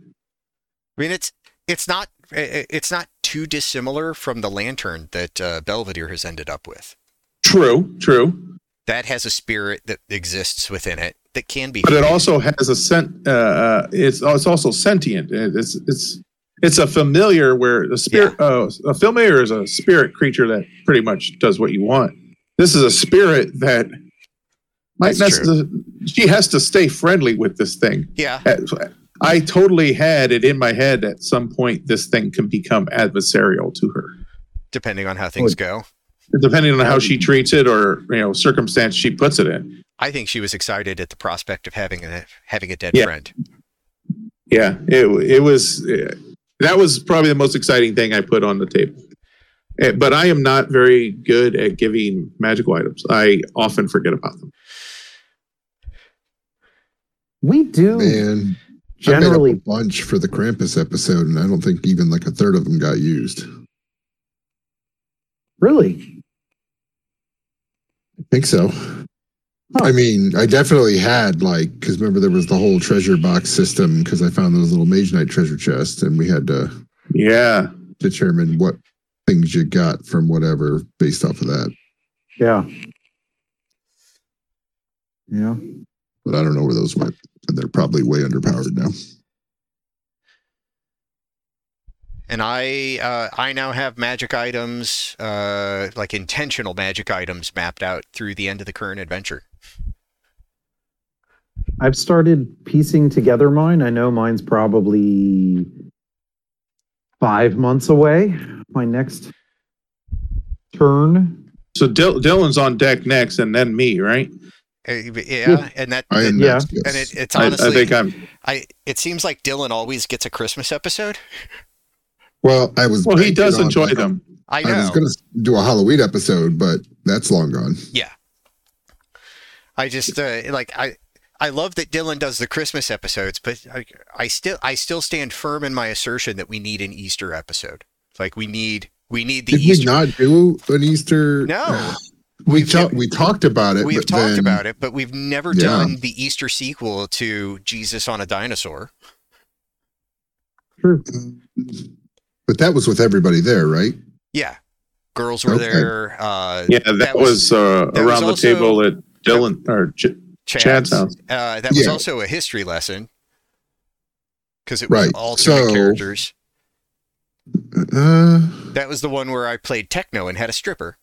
I mean, it's it's not it's not too dissimilar from the lantern that uh, Belvedere has ended up with. True, true. That has a spirit that exists within it that can be. but it also has a sent. Uh, uh, it's it's also sentient. It's it's it's a familiar where the spirit. Uh, a familiar is a spirit creature that pretty much does what you want. This is a spirit that might necessarily. She has to stay friendly with this thing. yeah. I totally had it in my head at some point this thing can become adversarial to her, Depending on how things go, depending on how she treats it or you know circumstance she puts it in. I think she was excited at the prospect of having a having a dead Yeah. friend. Yeah, it it was uh, that was probably the most exciting thing I put on the table. Uh, But I am not very good at giving magical items. I often forget about them. We do Man, generally I made up a bunch for the Krampus episode, and I don't think even like a third of them got used. really. I think so. I mean, I definitely had like because remember there was the whole treasure box system because I found those little Mage Knight treasure chests, and we had to Yeah, determine what things you got from whatever based off of that. Yeah. Yeah. But I don't know where those went, and they're probably way underpowered now. And I uh, I now have magic items, uh, like intentional magic items, mapped out through the end of the current adventure. I've started piecing together mine. I know mine's probably five months away. My next turn. so Dil- Dylan's on deck next, and then me, right? Uh, yeah, and that I am Yeah. next, yes. and it, it's I, I honestly think I'm. I it seems like Dylan always gets a Christmas episode. well, I was. Well, he does enjoy like, them. I know. was going to do a Halloween episode, but that's long gone. Yeah. I just uh, like I I love that Dylan does the Christmas episodes, but I, I still I still stand firm in my assertion that we need an Easter episode. Like we need we need the Easter. Did we not do an Easter? No. we We've we talked about it. We've talked then- about it, but we've never Yeah. done the Easter sequel to Jesus on a Dinosaur. True. But that was with everybody there, right? Yeah, girls were Okay. there. Uh, Yeah, that, was, uh, that was around the also- table at Dylan or Ch- Chad's. Chad's house. Uh, that was Yeah. also a history lesson because it was Right. alternate So- characters. Uh, That was the one where I played techno and had a stripper.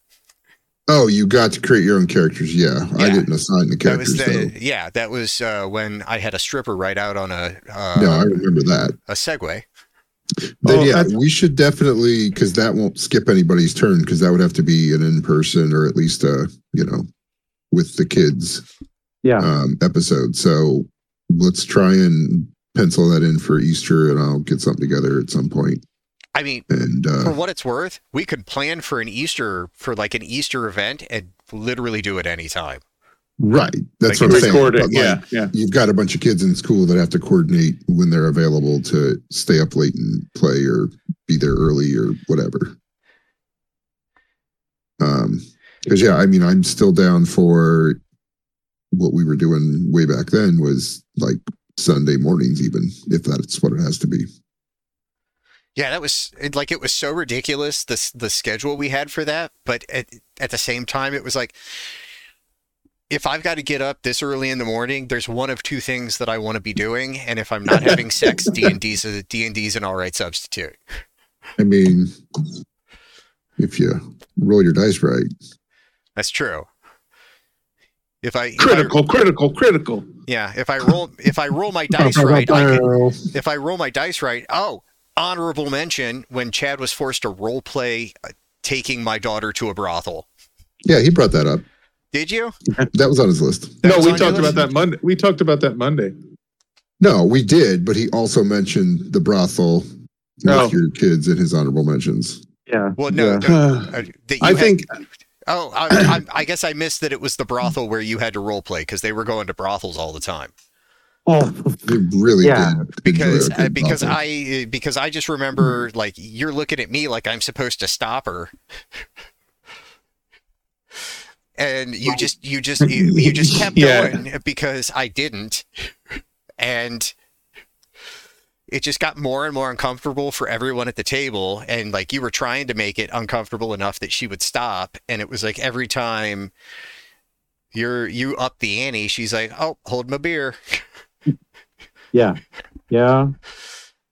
oh, you got to create your own characters. Yeah, I didn't assign the That was characters. the though. yeah. That was uh, when I had a stripper right out on a uh, no, I remember that. a Segway. Then Oh, yeah, I- we should definitely because that won't skip anybody's turn because that would have to be an in person or at least a you know with the kids Yeah. um, episode. So let's try and pencil that in for Easter, and I'll get something together at some point. I mean, And uh, for what it's worth, we could plan for an Easter for like an Easter event and literally do it anytime. right, that's Like what I'm saying. But, like, Yeah, yeah. you've got a bunch of kids in school that have to coordinate when they're available to stay up late and play or be there early or whatever. Um, because yeah, I mean, I'm still down for what we were doing way back then was like Sunday mornings, even if that's what it has to be. Yeah, that was like it was so ridiculous the the schedule we had for that, but at at the same time it was like if I've got to get up this early in the morning, there's one of two things that I want to be doing, and if I'm not having sex, D and D's a D and D's an all right substitute. I mean, if you roll your dice right, That's true. If I, if I Critical, critical, critical. yeah, if I roll if I roll my dice right, I can, if I roll my dice right, oh, honorable mention when Chad was forced to role play uh, taking my daughter to a brothel. yeah, he brought that up. Did you? That was on his list. That no, we talked about that Monday. We talked about that Monday. No, we did, but he also mentioned the brothel with Oh. your kids in his honorable mentions. Yeah. Well, no, yeah. no, uh, that you I had- think Oh, I, I, I guess I missed that it was the brothel where you had to role play because they were going to brothels all the time. Oh, They really Yeah. did Because uh, because brothel. I because I just remember like you're looking at me like I'm supposed to stop her, and you just you just you, you just kept Yeah. going because I didn't, and it just got more and more uncomfortable for everyone at the table and like you were trying to make it uncomfortable enough that she would stop and it was like every time you're you up the ante she's like oh hold my beer yeah. Yeah.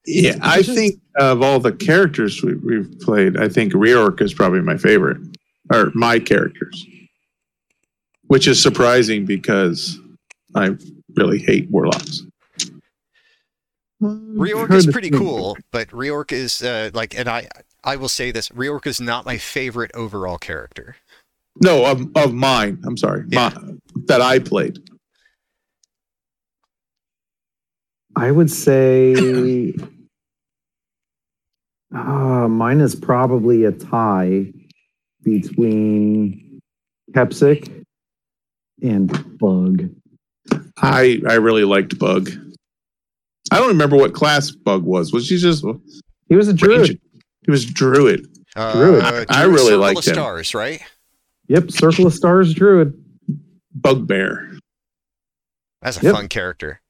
Yeah, I think of all the characters we, we've played, I think Reorc is probably my favorite, or my characters, which is surprising because I really hate warlocks. Reorg is pretty cool but reorg is uh, like and i i will say this reorg is not my favorite overall character No, of, of mine. I'm sorry, Yeah. my, that I played. I would say uh, mine is probably a tie between Kepsic and Bug. I I really liked Bug. I don't remember what class Bug was. Was she just He was a druid. Ranger? He was Druid. uh, Druid. I- I Druid really Circle liked of him. stars right Yep, Circle of Stars druid. Bugbear. that's a Yep. fun character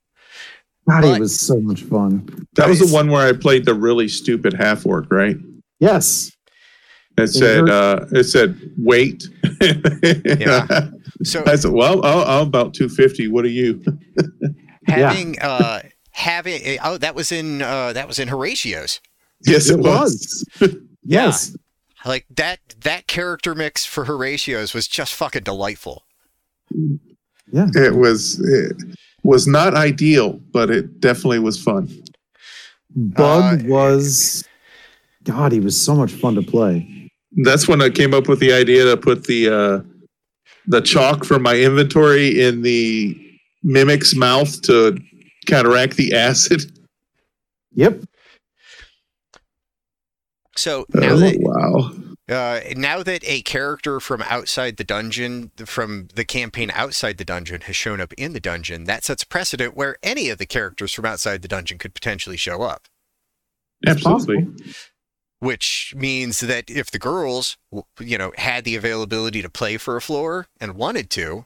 God, But- he was so much fun. That was the one where I played the really stupid half orc, right? Yes. It said, uh, it said, wait. Yeah. so I said, well, I'm, I'm about 250. What are you? Yeah. having uh having oh that was in uh that was in horatio's yes, it, was. yes. like that that character mix for horatios was just fucking delightful Yeah. It was, it was not ideal, but it definitely was fun. Bug Uh, was God, he was so much fun to play. That's when I came up with the idea to put the, uh, the chalk from my inventory in the mimic's mouth to counteract the acid. Yep. so now Oh, that wow. Uh, now that a character from outside the dungeon, from the campaign outside the dungeon, has shown up in the dungeon, that sets precedent where any of the characters from outside the dungeon could potentially show up. Absolutely. Which means that if the girls, you know, had the availability to play for a floor and wanted to,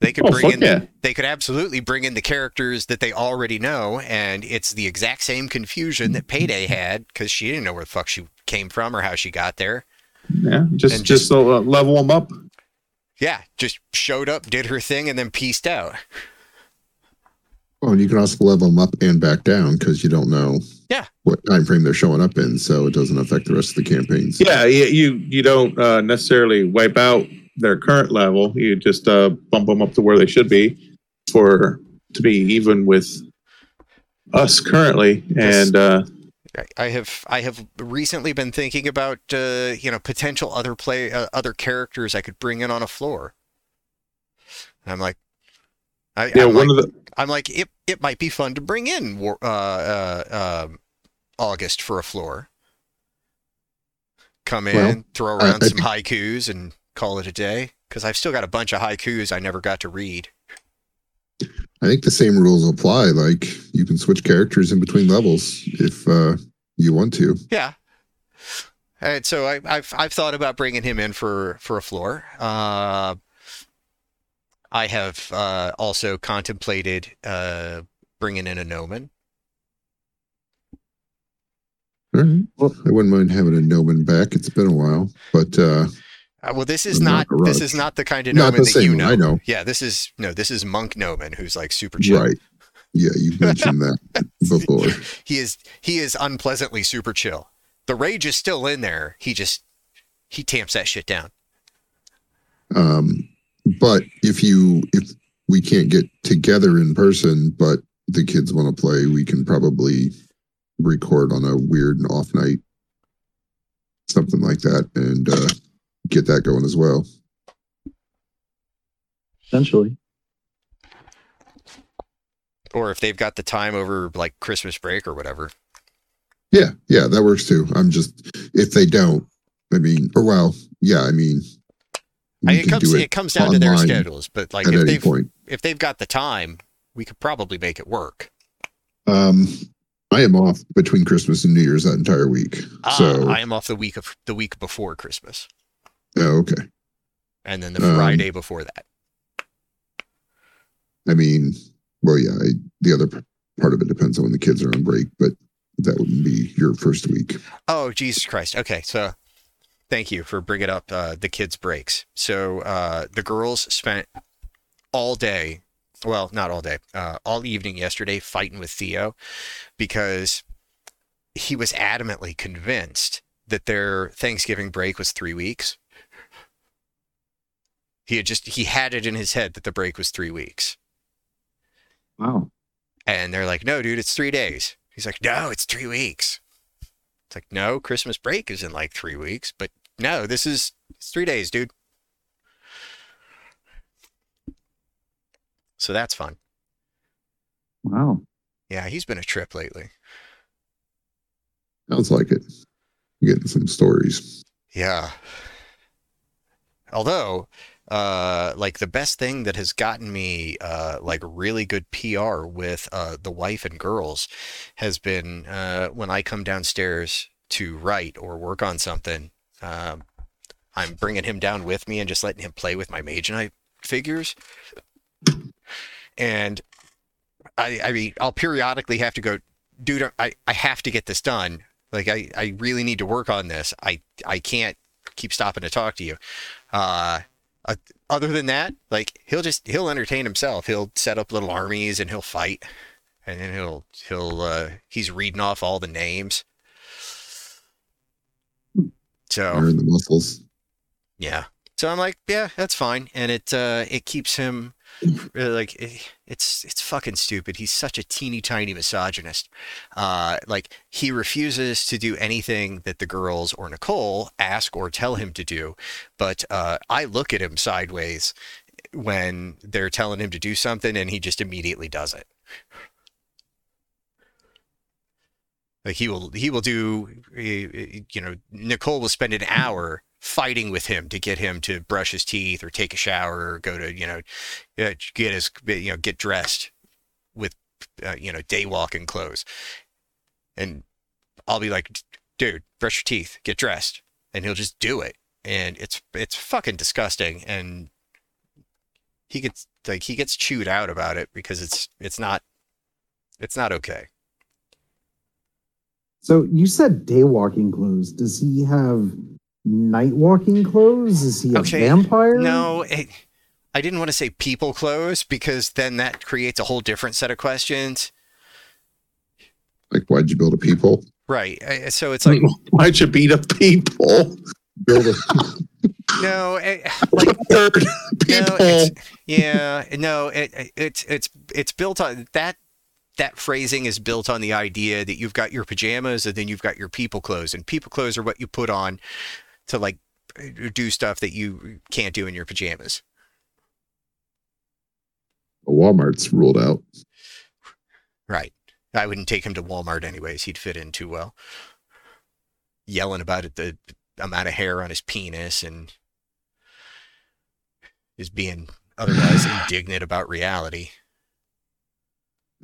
they could Oh, bring in. yeah. They could absolutely bring in the characters that they already know, and it's the exact same confusion that Payday had because she didn't know where the fuck she came from or how she got there. Yeah. Just, And just, uh, level them up. Yeah, just showed up, did her thing, and then pieced out. Oh, and you can also level them up and back down because you don't know Yeah. what time frame they're showing up in, so it doesn't affect the rest of the campaigns. Yeah, you you, you don't uh, necessarily wipe out their current level. You just uh, bump them up to where they should be for to be even with us currently. And uh, I- have I have recently been thinking about uh, you know potential other play uh, other characters I could bring in on a floor. And I'm like, I, yeah, I'm, one like of the I'm like it it might be fun to bring in uh, uh, um, August for a floor. Come in, Well, throw around some haikus, and call it a day. Because I've still got a bunch of haikus I never got to read. I think the same rules apply. Like you can switch characters in between levels if uh, you want to. Yeah. And so I, I've I've thought about bringing him in for for a floor. Uh, I have uh, also contemplated uh, bringing in a gnomon. All right. Well, I wouldn't mind having a Noman back. It's been a while, but uh, well, this is not this is not the kind of gnomon that you know. I know. Yeah, this is no, this is monk gnomon who's like super chill. Right. Yeah, you mentioned that before. He is he is unpleasantly super chill. The rage is still in there. He just he tamps that shit down. Um, but if you if we can't get together in person, but the kids want to play, we can probably record on a weird and off night, something like that, and uh, get that going as well. Essentially. or if they've got the time over like Christmas break or whatever. Yeah, yeah, that works too. I'm just if they don't, I mean, or well, yeah, I mean, I, you it comes do it, comes down to their schedules, but like at if any they've point. if they've got the time, we could probably make it work. Um, I am off between Christmas and New Year's that entire week. Ah, so, I am off the week of the week before Christmas, oh, okay. and then the Um, Friday before that. I mean, well, yeah, I, the other p- part of it depends on when the kids are on break, but that wouldn't be your first week. Oh, Jesus Christ. Okay, so thank you for bringing up uh, the kids' breaks. So uh, the girls spent all day, well, not all day, uh, all evening yesterday fighting with Theo because he was adamantly convinced that their Thanksgiving break was three weeks. He had just, he had it in his head that the break was three weeks. Wow. And they're like, no, dude, it's three days. He's like, no, it's three weeks. It's like, no, Christmas break is in like three weeks, but no, this is it's three days, dude. So that's fun. Wow. Yeah, he's been a trip lately. Sounds like it. Getting some stories. Yeah. Although, uh, like the best thing that has gotten me, uh, like really good PR with, uh, the wife and girls has been, uh, when I come downstairs to write or work on something, um, I'm bringing him down with me and just letting him play with my Mage Knight figures. And I, I mean, I'll periodically have to go, dude, I, I have to get this done. Like, I, I really need to work on this. I, I can't keep stopping to talk to you. Uh, uh, other than that, like he'll just he'll entertain himself. He'll set up little armies and he'll fight, and then he'll he'll uh, he's reading off all the names. So the muscles. yeah. So I'm like, yeah, that's fine, and it uh, it keeps him like it, it's it's fucking stupid. He's such a teeny tiny misogynist. Uh, like he refuses to do anything that the girls or Nicole ask or tell him to do, but uh, I look at him sideways when they're telling him to do something, and he just immediately does it. Like he will he will do uh, you know Nicole will spend an hour fighting with him to get him to brush his teeth or take a shower or go to you know uh, get his you know get dressed with uh, you know day walking clothes. And I'll be like dude brush your teeth get dressed. And he'll just do it. And it's it's fucking disgusting. And he gets like he gets chewed out about it because it's it's not it's not okay. So you said day walking clothes. Does he have night walking clothes? Is he a Okay, vampire? No, it, I didn't want to say people clothes because then that creates a whole different set of questions. Like, why'd you build a people? Right. So it's like, Why'd you beat up people? Build a no, it, like, Third no, people. it's, yeah, no, it, it's, it's, it's built on that, that phrasing is built on the idea that you've got your pajamas and then you've got your people clothes and people clothes are what you put on to like do stuff that you can't do in your pajamas. Walmart's ruled out. Right. I wouldn't take him to Walmart anyways. He'd fit in too well. Yelling about it, the amount of hair on his penis and is being otherwise indignant about reality.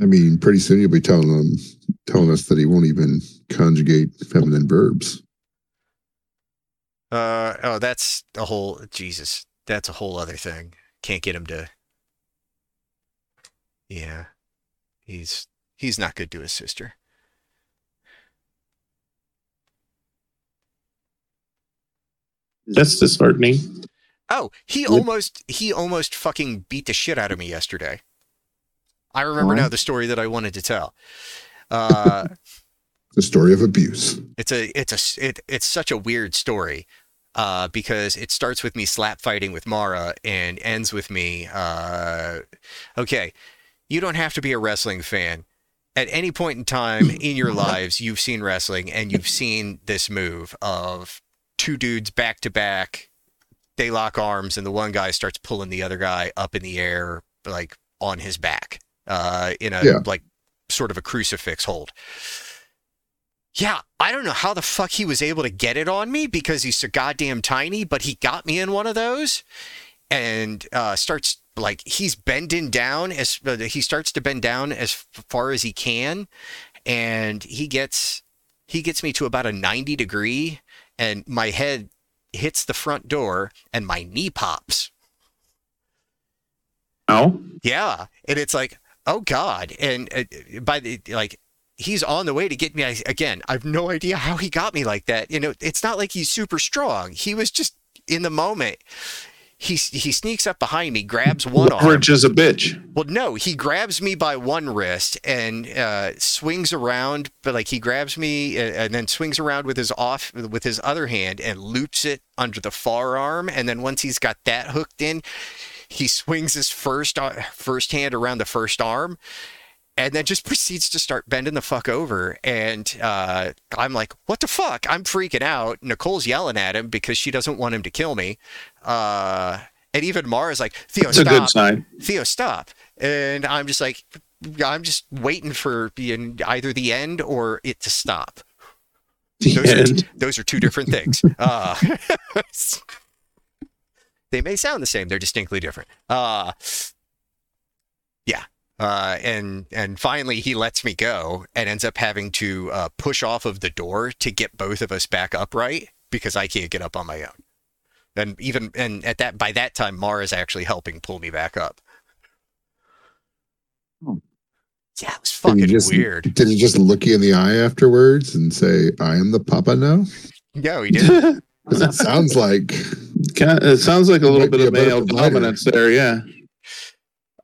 I mean, pretty soon you'll be telling them, telling us that he won't even conjugate feminine verbs. Uh oh, that's a whole Jesus. That's a whole other thing. Can't get him to. Yeah, he's he's not good to his sister. That's disheartening. Oh, he almost he almost fucking beat the shit out of me yesterday. I remember now the story that I wanted to tell. Uh, The story of abuse. it's a it's a it, it's such a weird story uh, because it starts with me slap fighting with Mara and ends with me. Uh, okay, you don't have to be a wrestling fan. At any point in time in your lives, you've seen wrestling and you've seen this move of two dudes back to back. They lock arms and the one guy starts pulling the other guy up in the air, like on his back. uh, in a Yeah. like sort of a crucifix hold. Yeah, I don't know how the fuck he was able to get it on me because he's so goddamn tiny, but he got me in one of those and uh, starts like he's bending down as uh, he starts to bend down as far as he can, and he gets he gets me to about a 90 degree, and my head hits the front door and my knee pops. Oh, Yeah, and it's like, oh god, and uh, by the like, he's on the way to get me I, again. I've no idea how he got me like that. You know, it's not like he's super strong. He was just in the moment. He he sneaks up behind me, grabs one arm. leverage is a bitch. Well, no, he grabs me by one wrist and uh, swings around, but like he grabs me and, and then swings around with his off with his other hand and loops it under the forearm, and then once he's got that hooked in, he swings his first first hand around the first arm, and then just proceeds to start bending the fuck over. And uh, I'm like, what the fuck? I'm freaking out. Nicole's yelling at him because she doesn't want him to kill me. Uh, and even Mara's like, Theo, a stop. good sign. Theo, stop. And I'm just like, I'm just waiting for the, either the end or it to stop. The Those are, end. those are two different things. Uh, they may sound the same. They're distinctly different. Uh, yeah. Uh, and and finally he lets me go and ends up having to uh, push off of the door to get both of us back upright because I can't get up on my own. And even and at that by that time Mara's actually helping pull me back up. Oh. Yeah, it was Did he fucking just- weird. Did he just look you in the eye afterwards and say, I am the papa now? No, he didn't. 'Cause it sounds like it sounds like a little bit of male dominance there. Yeah.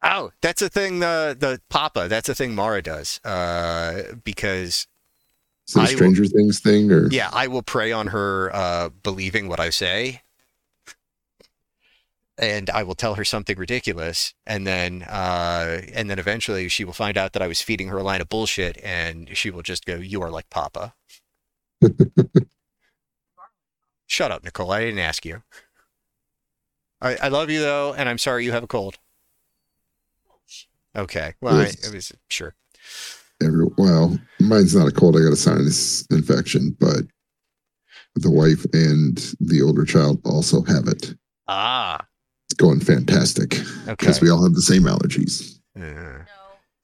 Oh, that's a thing. The the Papa. That's a thing Mara does. Uh, because is it a I will- Stranger Things thing or yeah, I will prey on her uh, believing what I say, and I will tell her something ridiculous, and then uh, and then eventually she will find out that I was feeding her a line of bullshit, and she will just go, "You are like Papa." Shut up, Nicole. I didn't ask you. I, I love you though, and I'm sorry you have a cold. Okay. Well, I, Yes. I was sure. every well, mine's not a cold, I got a sinus infection, but the wife and the older child also have it. Ah. It's going fantastic Okay. because we all have the same allergies. Uh,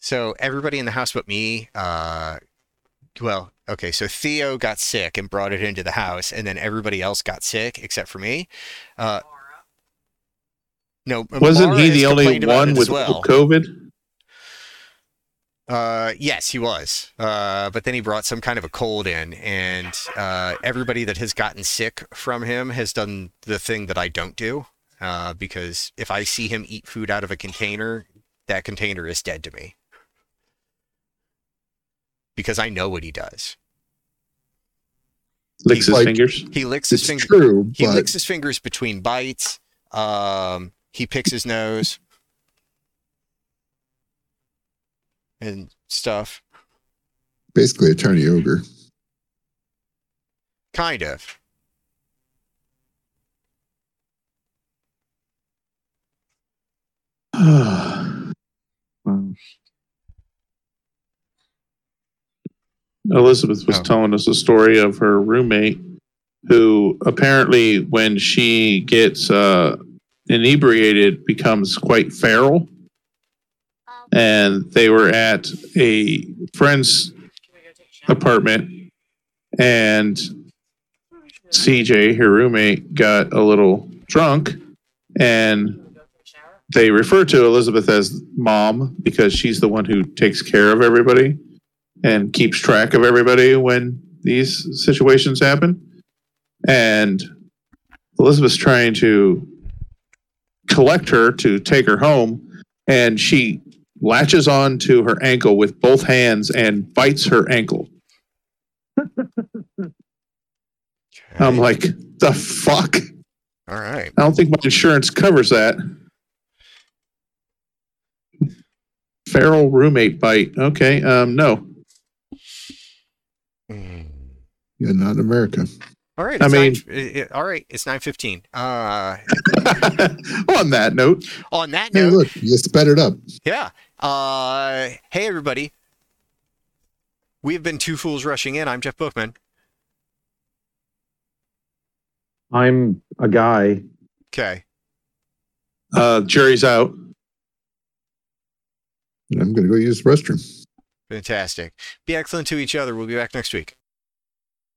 so everybody in the house but me, uh, well, okay, so Theo got sick and brought it into the house, and then everybody else got sick except for me. Uh, no, Wasn't Mara he the only one with well? COVID? Uh, yes, he was. Uh, but then he brought some kind of a cold in, and uh, everybody that has gotten sick from him has done the thing that I don't do. Uh, because if I see him eat food out of a container, that container is dead to me. Because I know what he does. Licks his Like- fingers. He licks his It's fingers. true, He but licks his fingers between bites. Um, he picks his nose and stuff. basically a tiny ogre. Kind of. Elizabeth was Oh. telling us a story of her roommate who apparently, when she gets uh, inebriated, becomes quite feral. And they were at a friend's apartment, and CJ, her roommate, got a little drunk, and they refer to Elizabeth as mom because she's the one who takes care of everybody and keeps track of everybody when these situations happen. And Elizabeth's trying to collect her to take her home, and she latches on to her ankle with both hands and bites her ankle. I'm like, the fuck? all right. I don't think my insurance covers that. Feral roommate bite. Okay, um, no. Mm. Yeah, not in America. All right. I mean- nine, it- it- all right. It's nine fifteen. Uh, On that note, on that Hey, note, look, you sped it up. yeah, Uh, hey everybody. We've been two fools rushing in. I'm Jeff Bookman. I'm a guy. Okay. Uh, jury's out. I'm going to go use the restroom. Fantastic. Be excellent to each other. We'll be back next week.